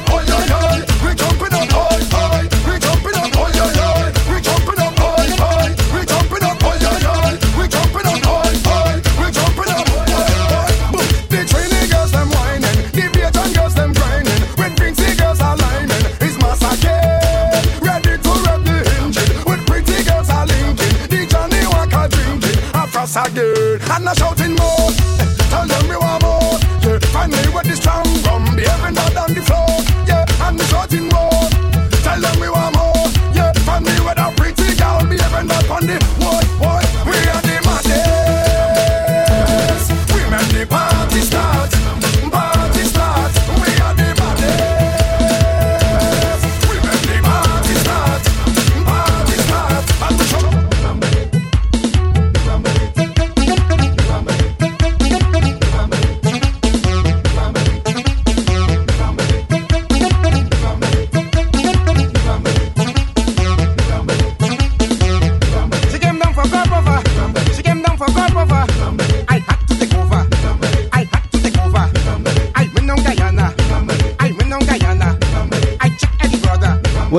and a shouting more. Tell them we want more. Yeah, finally with the strong from the heaven down on the floor. Yeah, and the shouting more. Tell them we want more. Yeah, finally with a pretty girl, the heaven up on the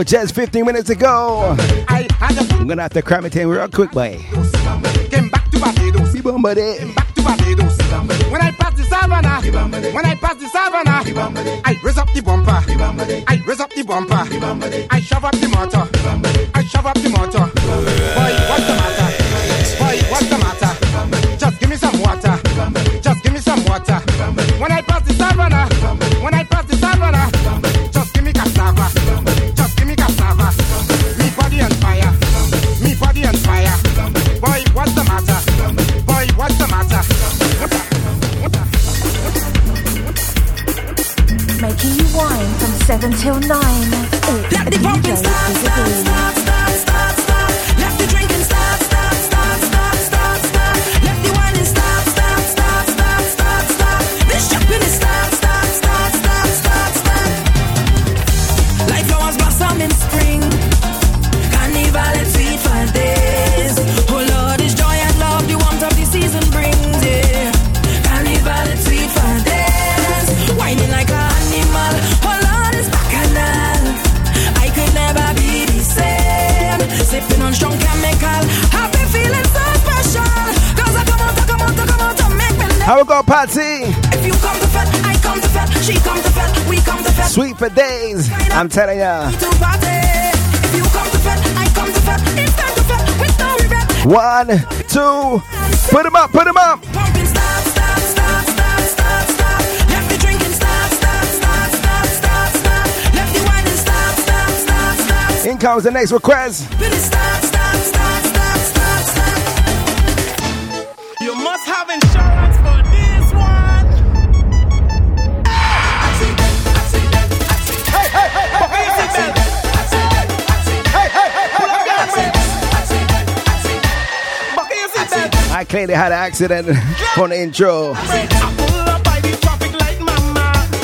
With just 15 minutes to go, I'm gonna have to cram it in real quick, boy. When I pass the savannah, when I pass the savannah, I raise up the bumper, I raise up the bumper, I shove up the motor, I shove up the motor. Boy, what the party. If you come to fat, I come to fat, she come to fat, we come to fat. Sweet for days, I'm telling ya. two bodies if you come to the back i come to the back One, two, put them up, put them up. In comes the next request. clearly had an accident on the intro.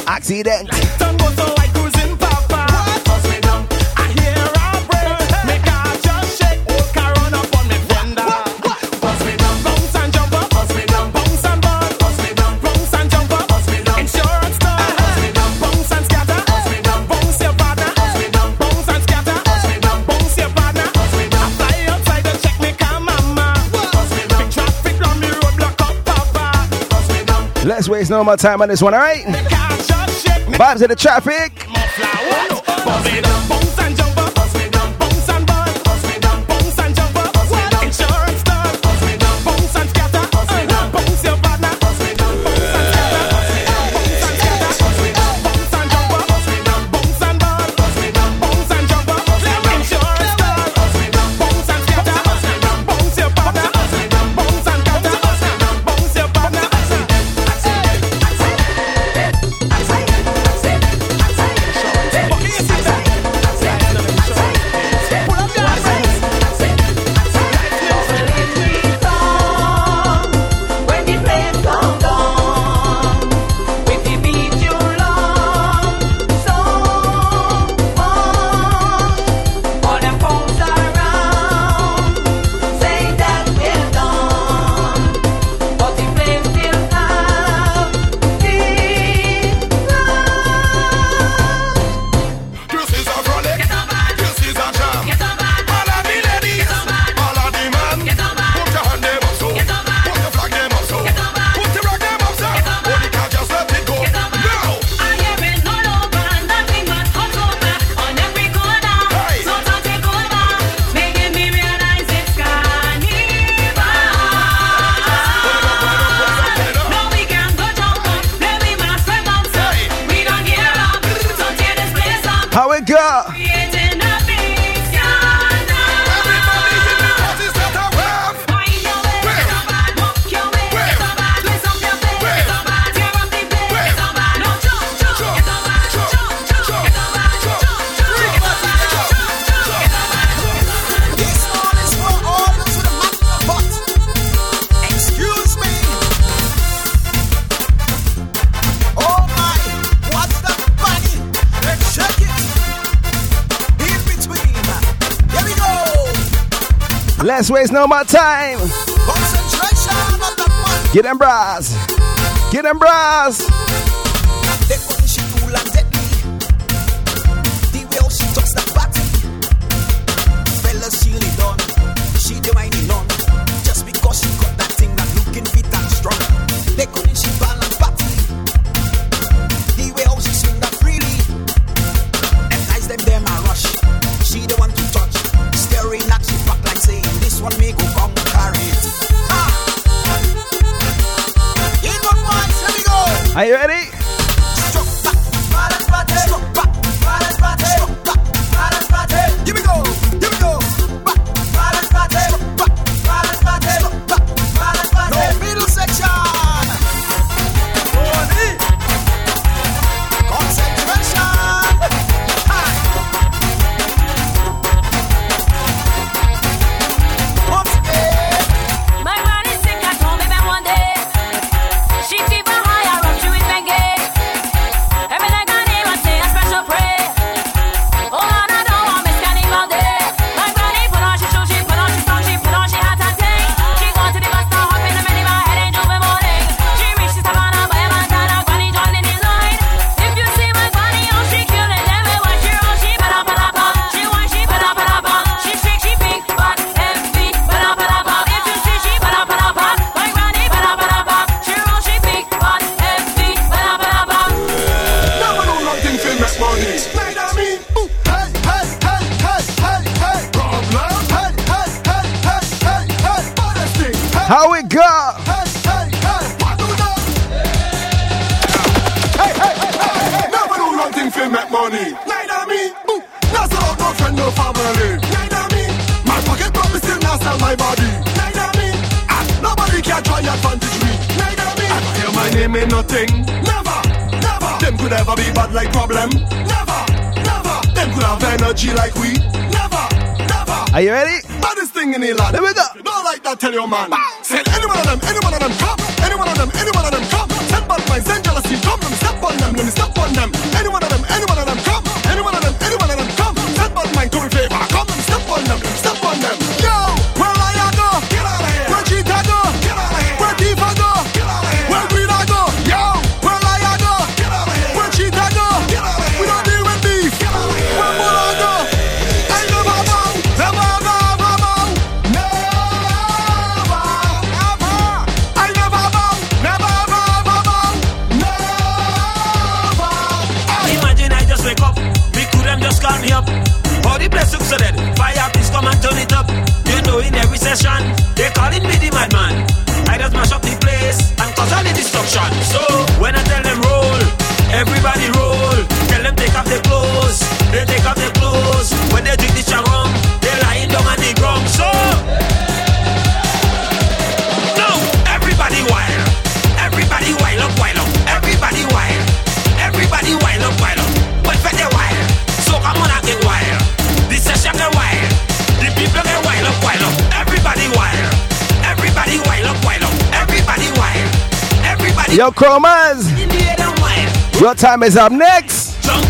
Accident. Let's waste no more time on this one, alright? Vibes in the traffic. Let's waste no more time. Get them bras. Get them bras. me nothing. Never, never. Them could ever be bad like problem. Never, never. Them could have energy like we. Never, never. Are you ready? Baddest thing in the land. Here we go. You know like that, tell your man. Say Send any one of them, any one of them come. Any one of them, any one of them come. Send bad minds, send jealousy, come. Let me step on them, let me step on them. Any one Yo, Chromas. Your time is up next. How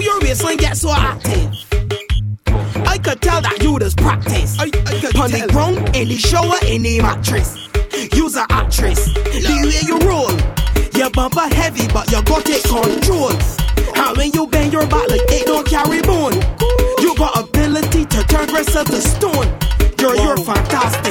your baseline get so active? I could tell that you just practice. I, I could On the ground, any shower, any mattress. You's an actress. The way you roll, your bumper heavy, but you got it controlled. And when you bend your back like it don't carry bone, you got ability to turn yourself to stone fantastic.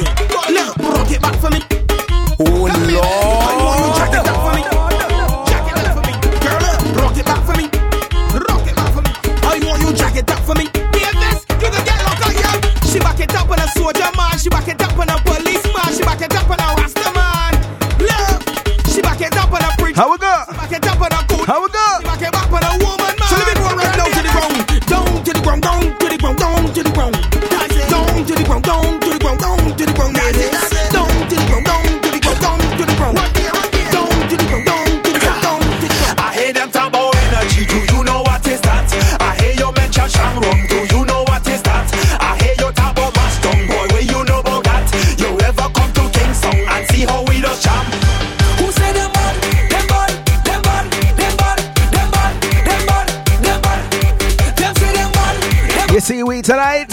Tonight.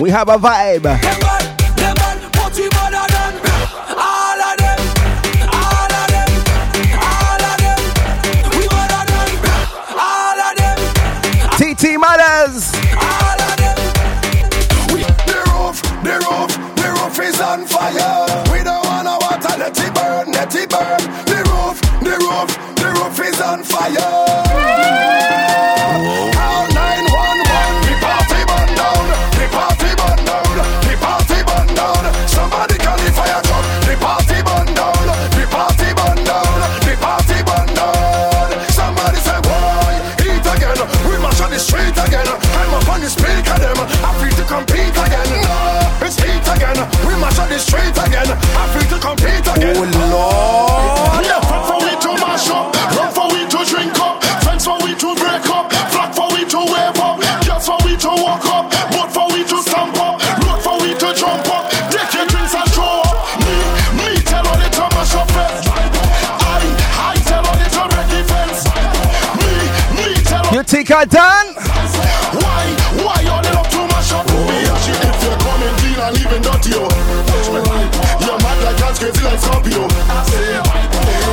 We have a vibe. You why, why all the love to mash up? Me if you're coming clean me. You're mad like crazy like Scorpio.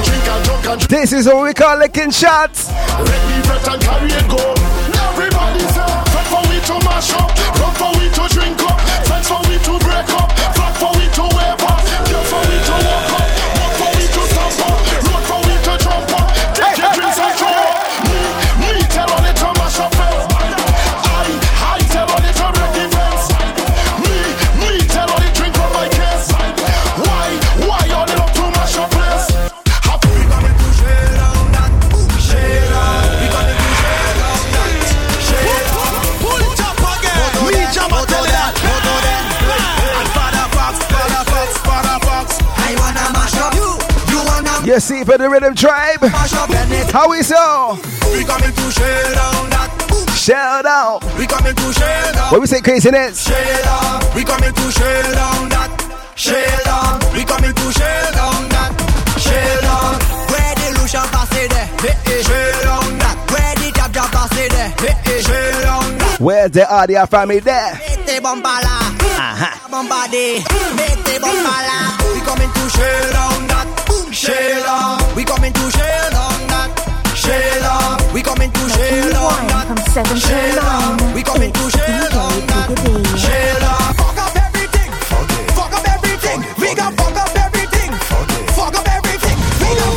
Drink and drunk and This is what we call licking shots. Ready, vet and carry it go. For to mash up, for to drink up, for to You see for the rhythm tribe. mash up Bennett. How we so? We coming to share down that. Shell down. We coming to share down. What we say craziness? Share down. We coming to share down that. Share down. We coming to share down that. Share down. Where the Lucian pass it there. Share down that. Where the Jab Jab pass it there. Share down that. Where's the audio family there? Mete bombala. Uh-huh. Bombade. Mete bombala. We coming to share down that. Share down. We coming to share down that. Share down. We coming to share down that. From 7 till Share 9. We coming to share down that. Share down. Fuck up everything. Fuck up everything. We gon' fuck up everything. Fuck up everything. We gon'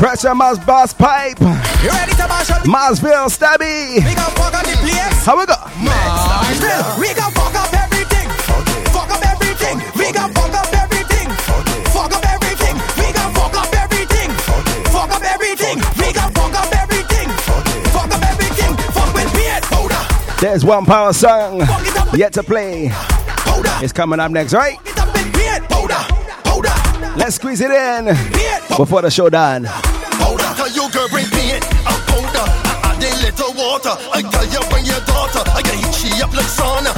Pressure Mars Boss Pipe. You ready to mash up? Marsville Stabby. We gon' fuck up the place. How we go? Masville, We gon' fuck up There's one power song yet to play. It's coming up next, right? Let's squeeze it in before the show done. Powder. Tell you girl bring me in a powder. A little water. I tell you bring your daughter. I can heat she up like sauna.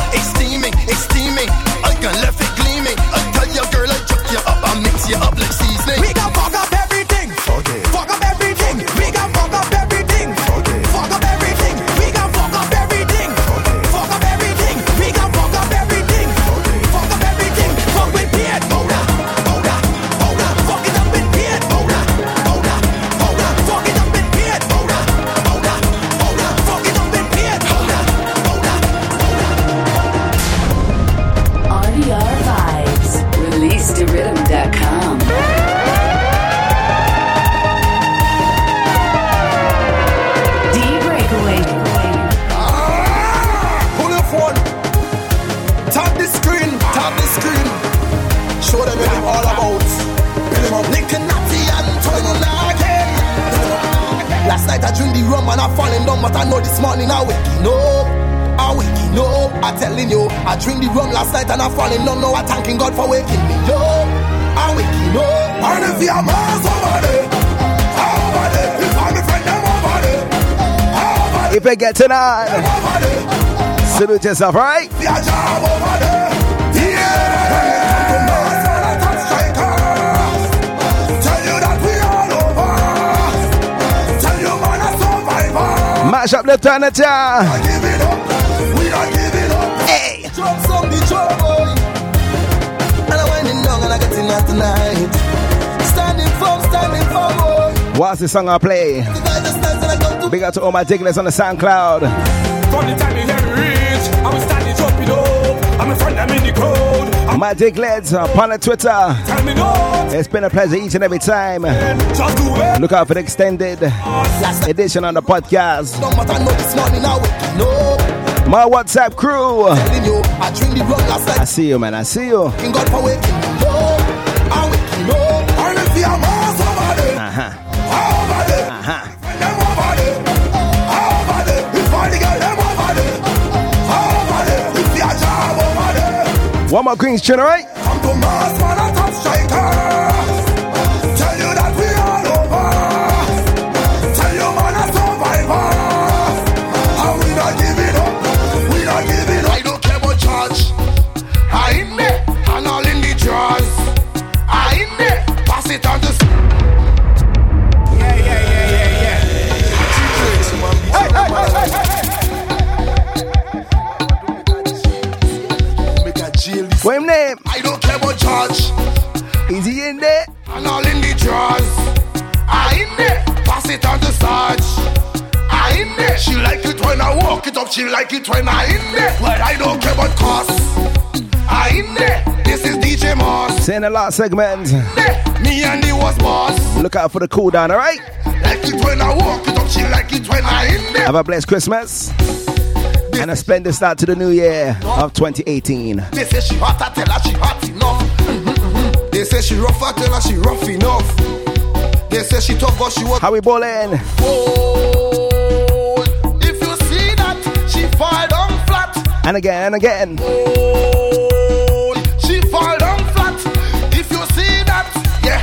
But I know this morning I waking up. I waking up. I telling you, I drink the rum last night and I falling down. Now I thanking God for waking me up. I waking up. And if you're miles over there, over there, if I'm a friend, I'm over there. If you get tonight, salute yourself, right? Yeah, job over there. Tell you that we all over. Tell you man a. Mash up the furniture. Hey. Drop some the drum boy. And I'm winding down and I getting out tonight. Standing firm, standing firm boy. What's the song I play? Big up to all my diglets on the SoundCloud. From the time you hear me reach, I will stand it up. I'm in front, I'm in the crowd. My diglets upon the Twitter. Tell me no. It's been a pleasure each and every time. Just do it. Look out for the extended edition on the podcast. No matter no this morning I wake no. My WhatsApp crew. I drink the rum last night. I see you, man. I see you. King God for waking me up. I'm. I don't see a mouse over there. Uh-huh. Uh-huh. Them over there. Over there. We find the girl, them over there. Over there. We see a job over there. One more Queen's tune, alright? Come to like it when I walk it up. She like it when I in there. But I don't care about cost. I in there. This is DJ Moss. Saying the last segment. Me and he was boss. Look out for the cool down, alright? Like it when I walk it up. She like it when I in there. Have a blessed Christmas. And a splendid start to the new year of 2018. They say she hot, I tell her she hot enough. Mhm, mhm. They say she rough, I tell her she rough enough. They say she tough, but she was. How we ballin'? Oh, And again, and again. Oh, she fall down flat. If you see that, yeah.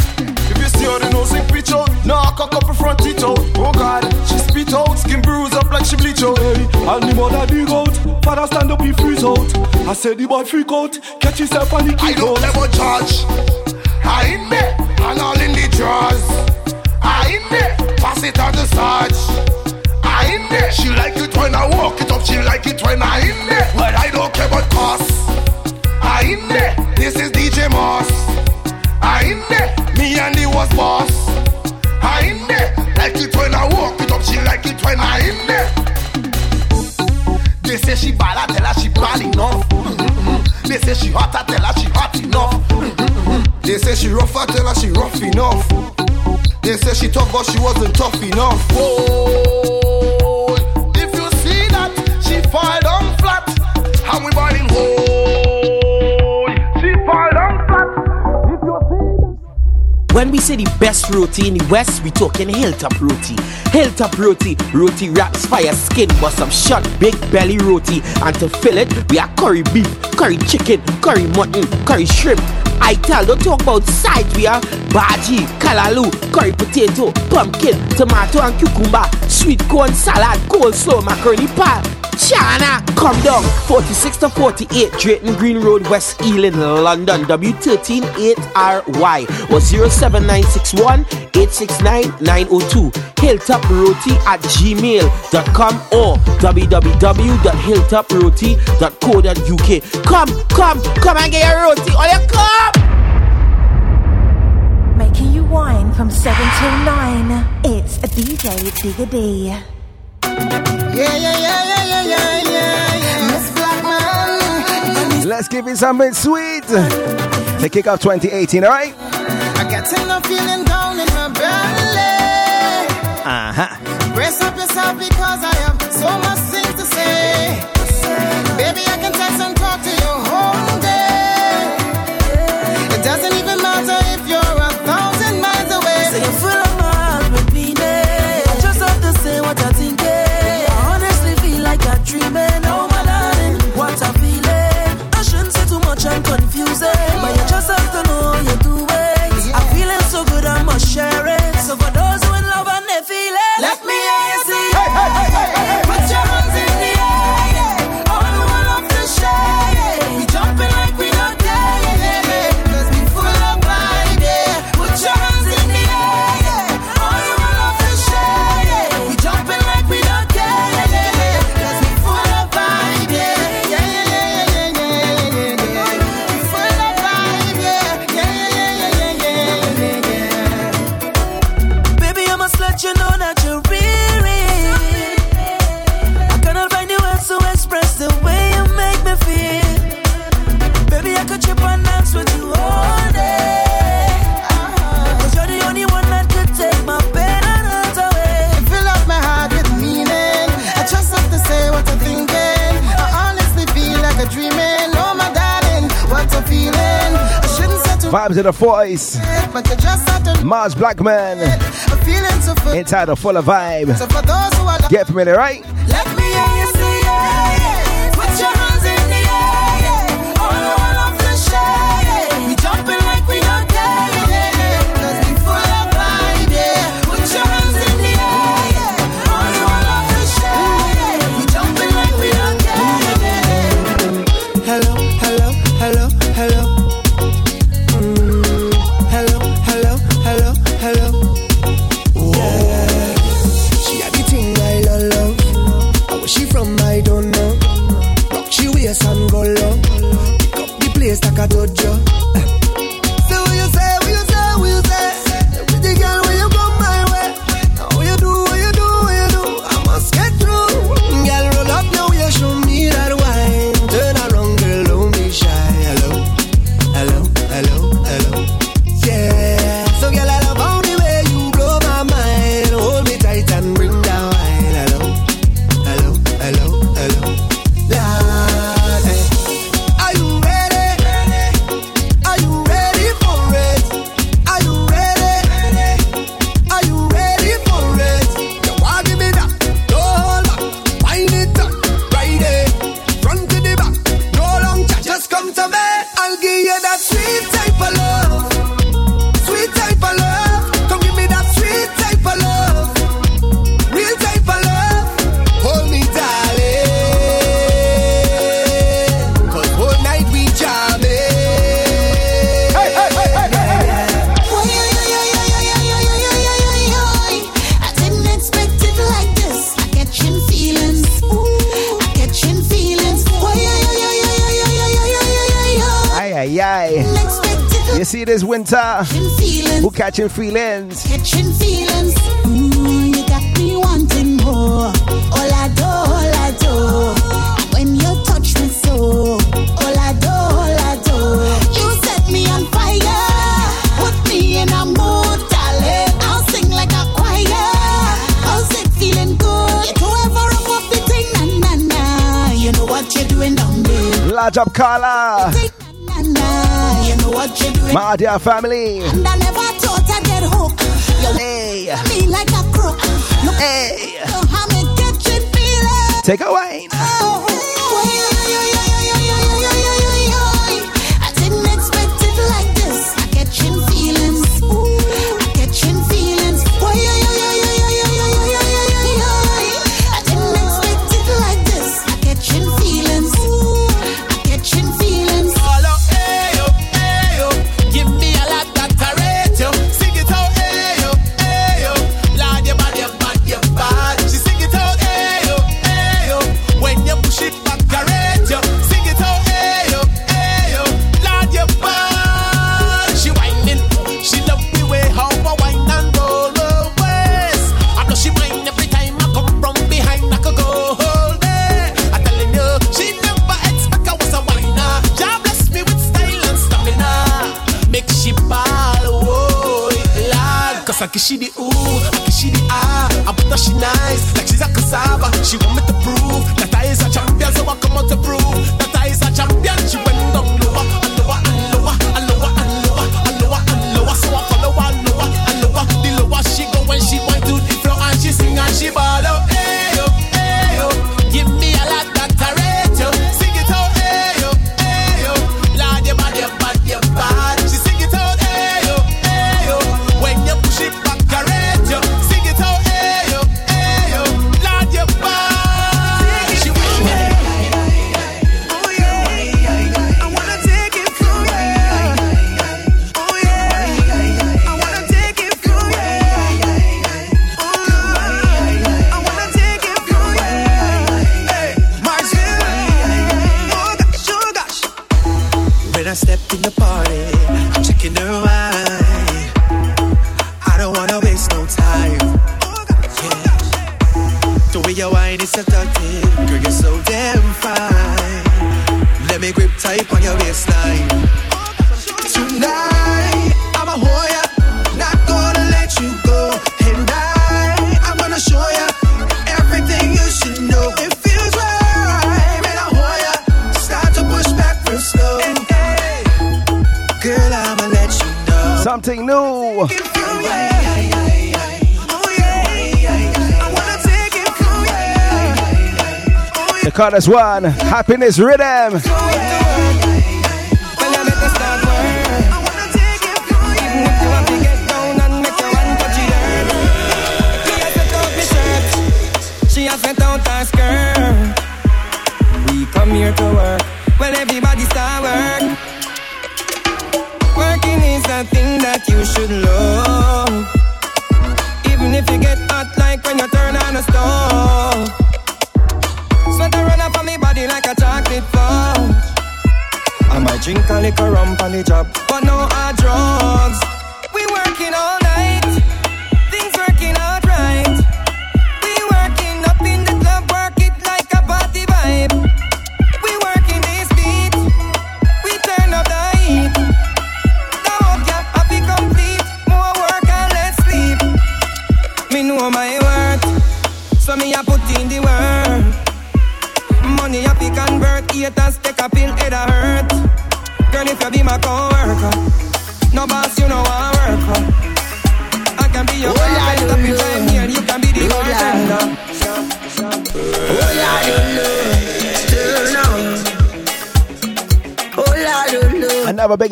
If you see her, the nose in pitch out. Now cock up her front teeth out. Oh God, she spit out, skin bruise up like she bleach out. Hey, and the mother dig out. Father stand up, he freeze out. I said the boy freak out. Catch himself and he kick out. I don't ever charge. I in there, and all in the drawers. I in there, pass it on the Sarge. In there, she like it when I walk it up. She like it when I in there. But I don't care about cost. I in there, this is DJ Moss. I in there, me and he was boss. I in there, like it when I walk it up. She like it when I in there. They say she bad, I tell her she bad enough. They say she hot, I tell her she hot enough. Mm-hmm. They say she rough, I tell her she rough enough. They say she tough, but she wasn't tough enough. Oh, fall down flat, and we balling hole. She fall down flat. If you see that. When we say the best roti in the West, we talking hilltop roti. Hilltop roti, roti wraps, fire skin, but some short big belly roti. And to fill it, we have curry beef, curry chicken, curry mutton, curry shrimp. I tell, don't talk about sides, we have bhaji, kalalu, curry potato, pumpkin, tomato and cucumber, sweet corn salad, coleslaw, macaroni pie. China, come down 46 to 48 Drayton Green Road, West Ealing, London, W13 8RY or 07961 869 902. Hilltop Roti at gmail.com or www.hilltoproti.co.uk. Come, come, come and get your roti. All you come! Making you wine from 7 till 9. It's a DJ Digger D. Yeah, yeah, yeah, yeah, yeah, yeah, yeah, yeah. Miss Blackman. Let's give it something sweet to kick off 2018, alright? I got enough feeling down in my belly. Uh to the voice. Mars Blackman. Inside the full of vibe. Get familiar, right? catching feelings. Catching feelings. Mm, you got me wanting more. All I do, all I do. When you touch me so. All I do, all I do. You set me on fire. Put me in a mood, darling. I'll sing like a choir. I'll sit feeling good. You ever up up the thing, na na na. You know what you're doing down there. Large up, Carla. You know what you're doing. My dear family. Hey. Like hey. Take away. Oh. The chorus one, happiness rhythm. Come here to work. Drink a rum on the job,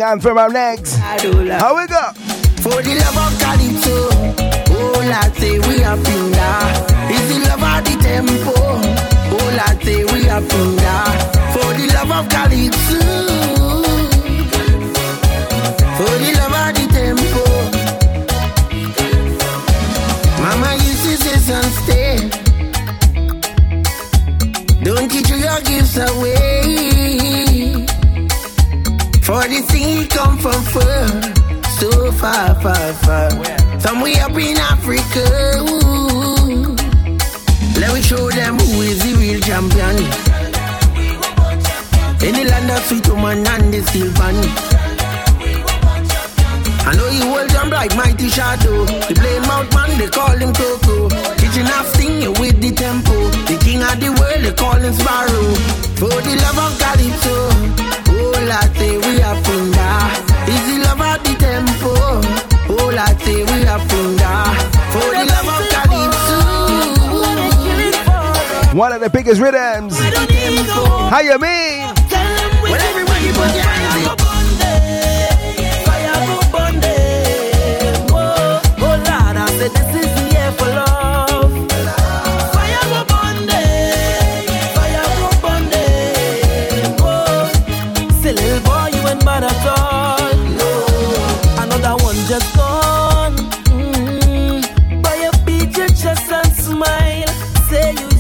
Big from our next. How we go? For the love of Calypso, oh say we are finger. Is the love of the tempo, oh say we are finger. For the love of Calypso, for the love of the tempo. Mama used to say, stay. Don't you your gifts away. For the thing he come from far, so far, far, far. Somewhere up in Africa. Ooh. Let me show them who is the real champion. In the land of sweet woman and the silver. I know you hold jump like mighty shadow. The blame mouth man, they call him Coco. Kitchen half singing with the tempo. The king of the world, they call him Sparrow. For the love of Calypso. Latte, we are finger. Is the love of the tempo. Oh, latte, we finger. For the love of Calypso. One of the biggest rhythms. How you mean? Well, everybody put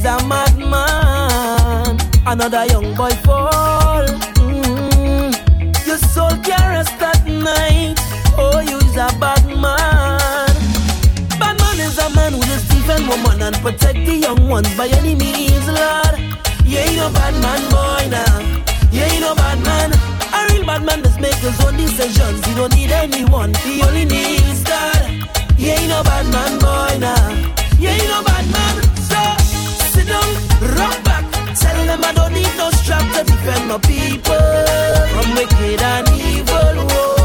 a madman. Another young boy fall. Mm. Your soul can rest night. Oh, you's a bad man. Bad man is a man who just defend woman and protect the young ones by any means, Lord. You ain't no bad man, boy, now. You ain't no bad man. A real bad man just make his own decisions. He don't need anyone. He only needs God. You ain't no bad man, boy, now. You ain't no bad man. Tell them I don't need no strap to defend my people from wicked and evil. Whoa.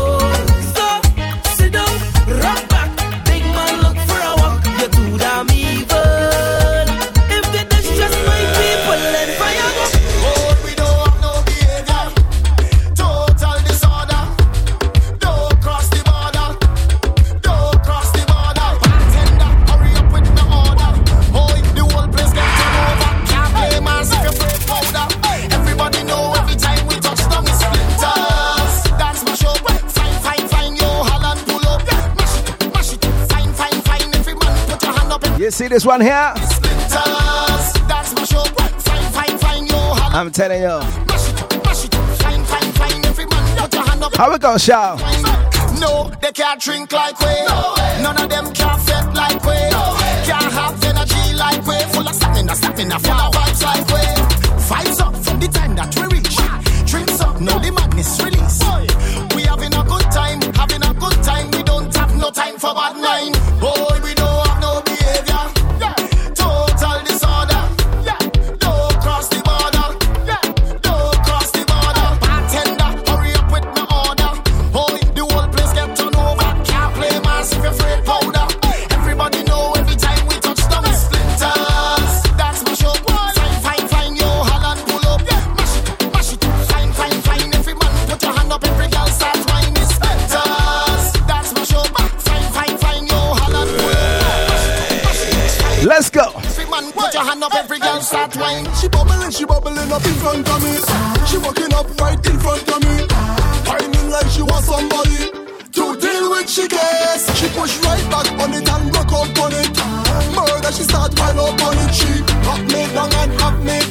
Hand see this one here? I'm telling you. How we go, shout? No, they can't drink like we. None of them can fet like we. Can't have energy like we. Full of stamina, stamina, full of vibes like we. Vibes up from the time that we She bubbling, she bubbling up in front of me. She walking up right in front of me. Whining like she was somebody to deal with. She gets. She push right back on it and rock up on it. Murder, she start pile up on it. She pop me down and have me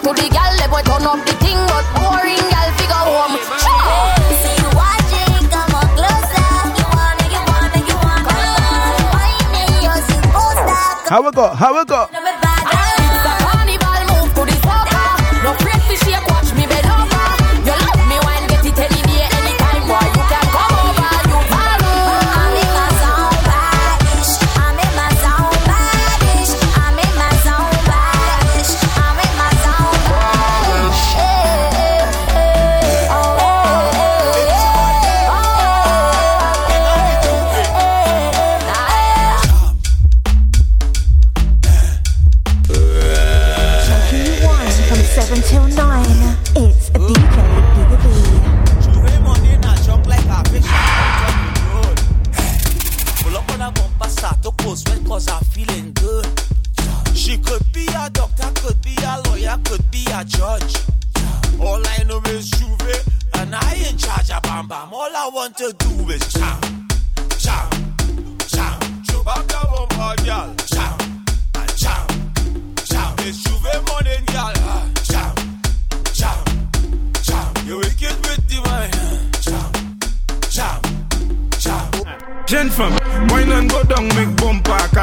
to the gal, turn up the thing, but boring gal figure home. How we go? How we go?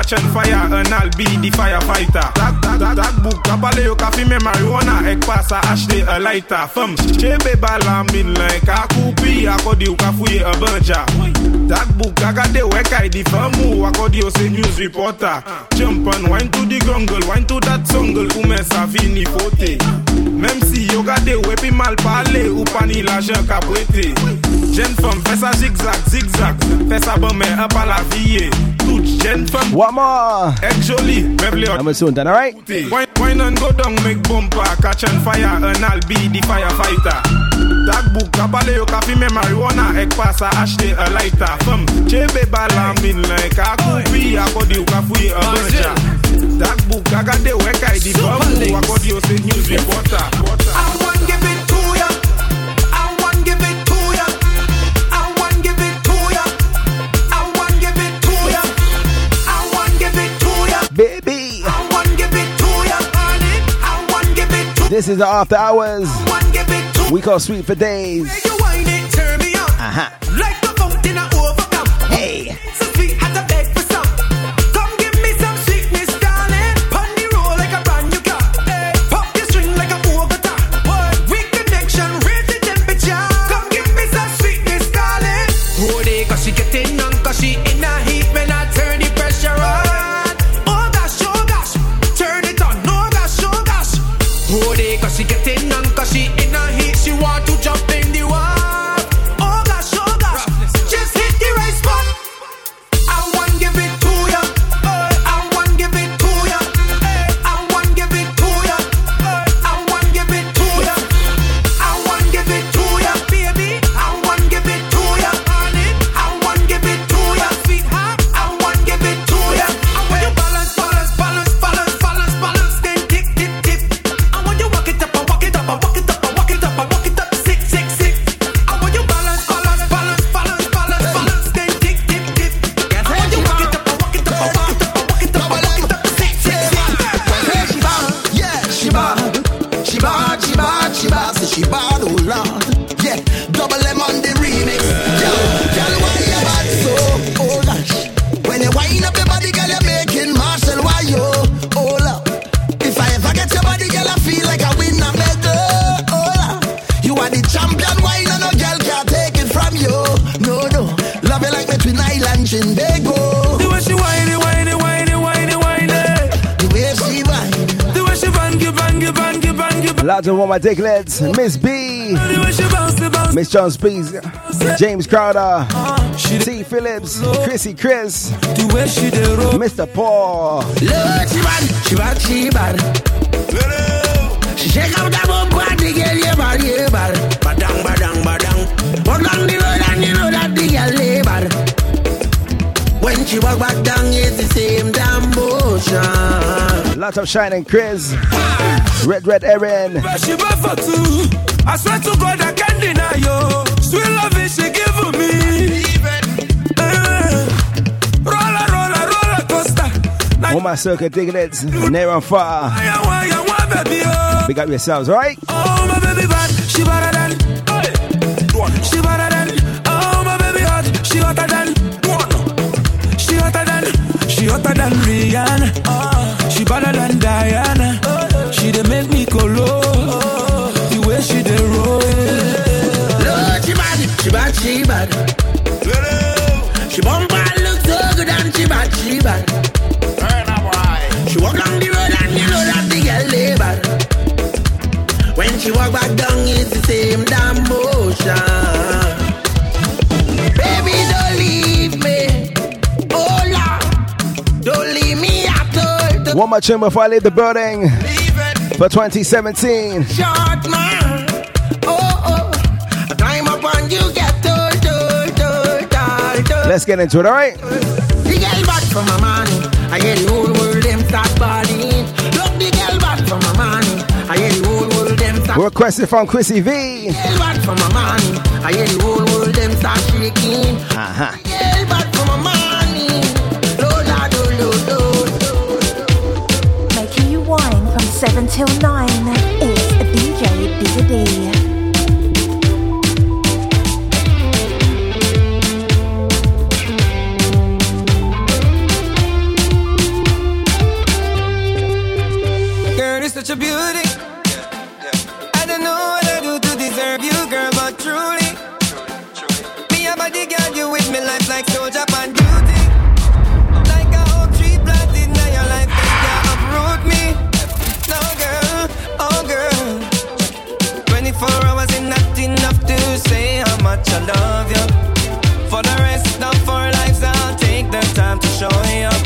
catch on fire and I'll be the firefighter. That, that, that, that book, kabale you kafi me marijuana, ek ash ashte a lighter. Fum. chebe bala min like a kupi, akodi yo kafuye a bunja. That book, agade wek I di famu, akodi yo se news reporter. Jump and wind to the grungle, Wind to that sungle, ume sa fini fote. Mem si yo gade wepi mal pale, upani la jen kapwete jen fom fè sa zigzag, zigzag. Fè sa bon men an la viye eh. Tout jen fom more. Ek joli, soon, then alright? Wine go down, make bumper Catch and fire, and I'll be the firefighter. Dagbouk, kapale yo ka fime marijuana. Ek pa sa a lighter. Fem, chebe bala min Ka koupi, akodi yo ka a banja Dagbouk, agade wek di Akodi yo se news reporter This is the after hours. We call sweet for days. Uh huh. Lots of all my diglets. Miss B. Miss John Speaks. James Crowder. T. Phillips. Chrissy Chris. Mr. Paul. Look, she bad, she bad, she bad. When she walk back down, it's the same damn motion. Lots of shining Chris. Red, red Erin. But she for two. I swear to God, I can't deny you. Sweet love is she give me. Eh. Roller, roller, roller coaster. All my circuit diglets. Near and far. Big up yourselves, right? Oh, my baby bad, she better than. Hey. She better hotter than Rihanna. She better than Diana. She dey make me go low. The way she dey roll. Look, she bad, she bad, she bad. She bumper look so good and she bad, she bad. She walk down the road and you know that the girl bad. When she walk back down, it's the same damn motion. One more tune before I leave the building for 2017. Short man, oh oh, I climb up and you get. Let's get into it, alright? The girl back from my money. I hear the whole world them start balling. The girl back from my money. I hear the whole world them start. Requested from Chrissy V. Girl back from my money. I hear the whole world them start shaking. Uh-huh. Girl back 7 till 9. It's a DJ Digger D. Girl, you're such a beauty. I don't know what I do to deserve you, girl, but truly. Me a bodyguard, you with me life like 24 hours is not enough to say how much I love you. For the rest of our lives, I'll take the time to show you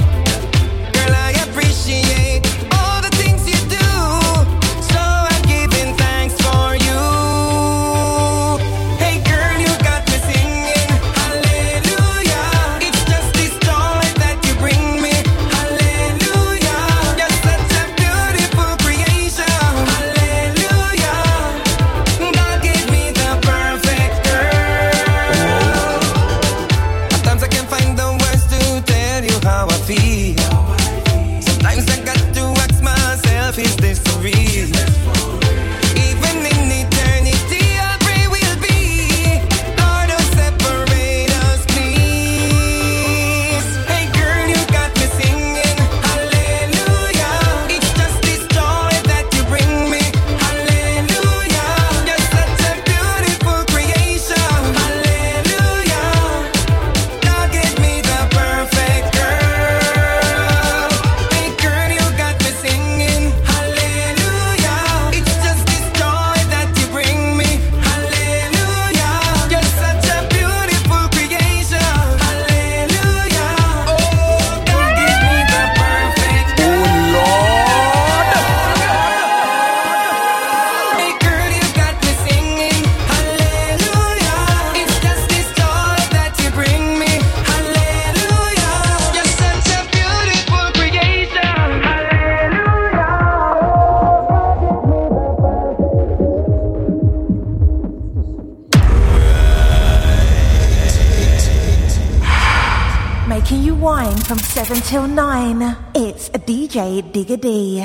till 9. It's DJ Digger D.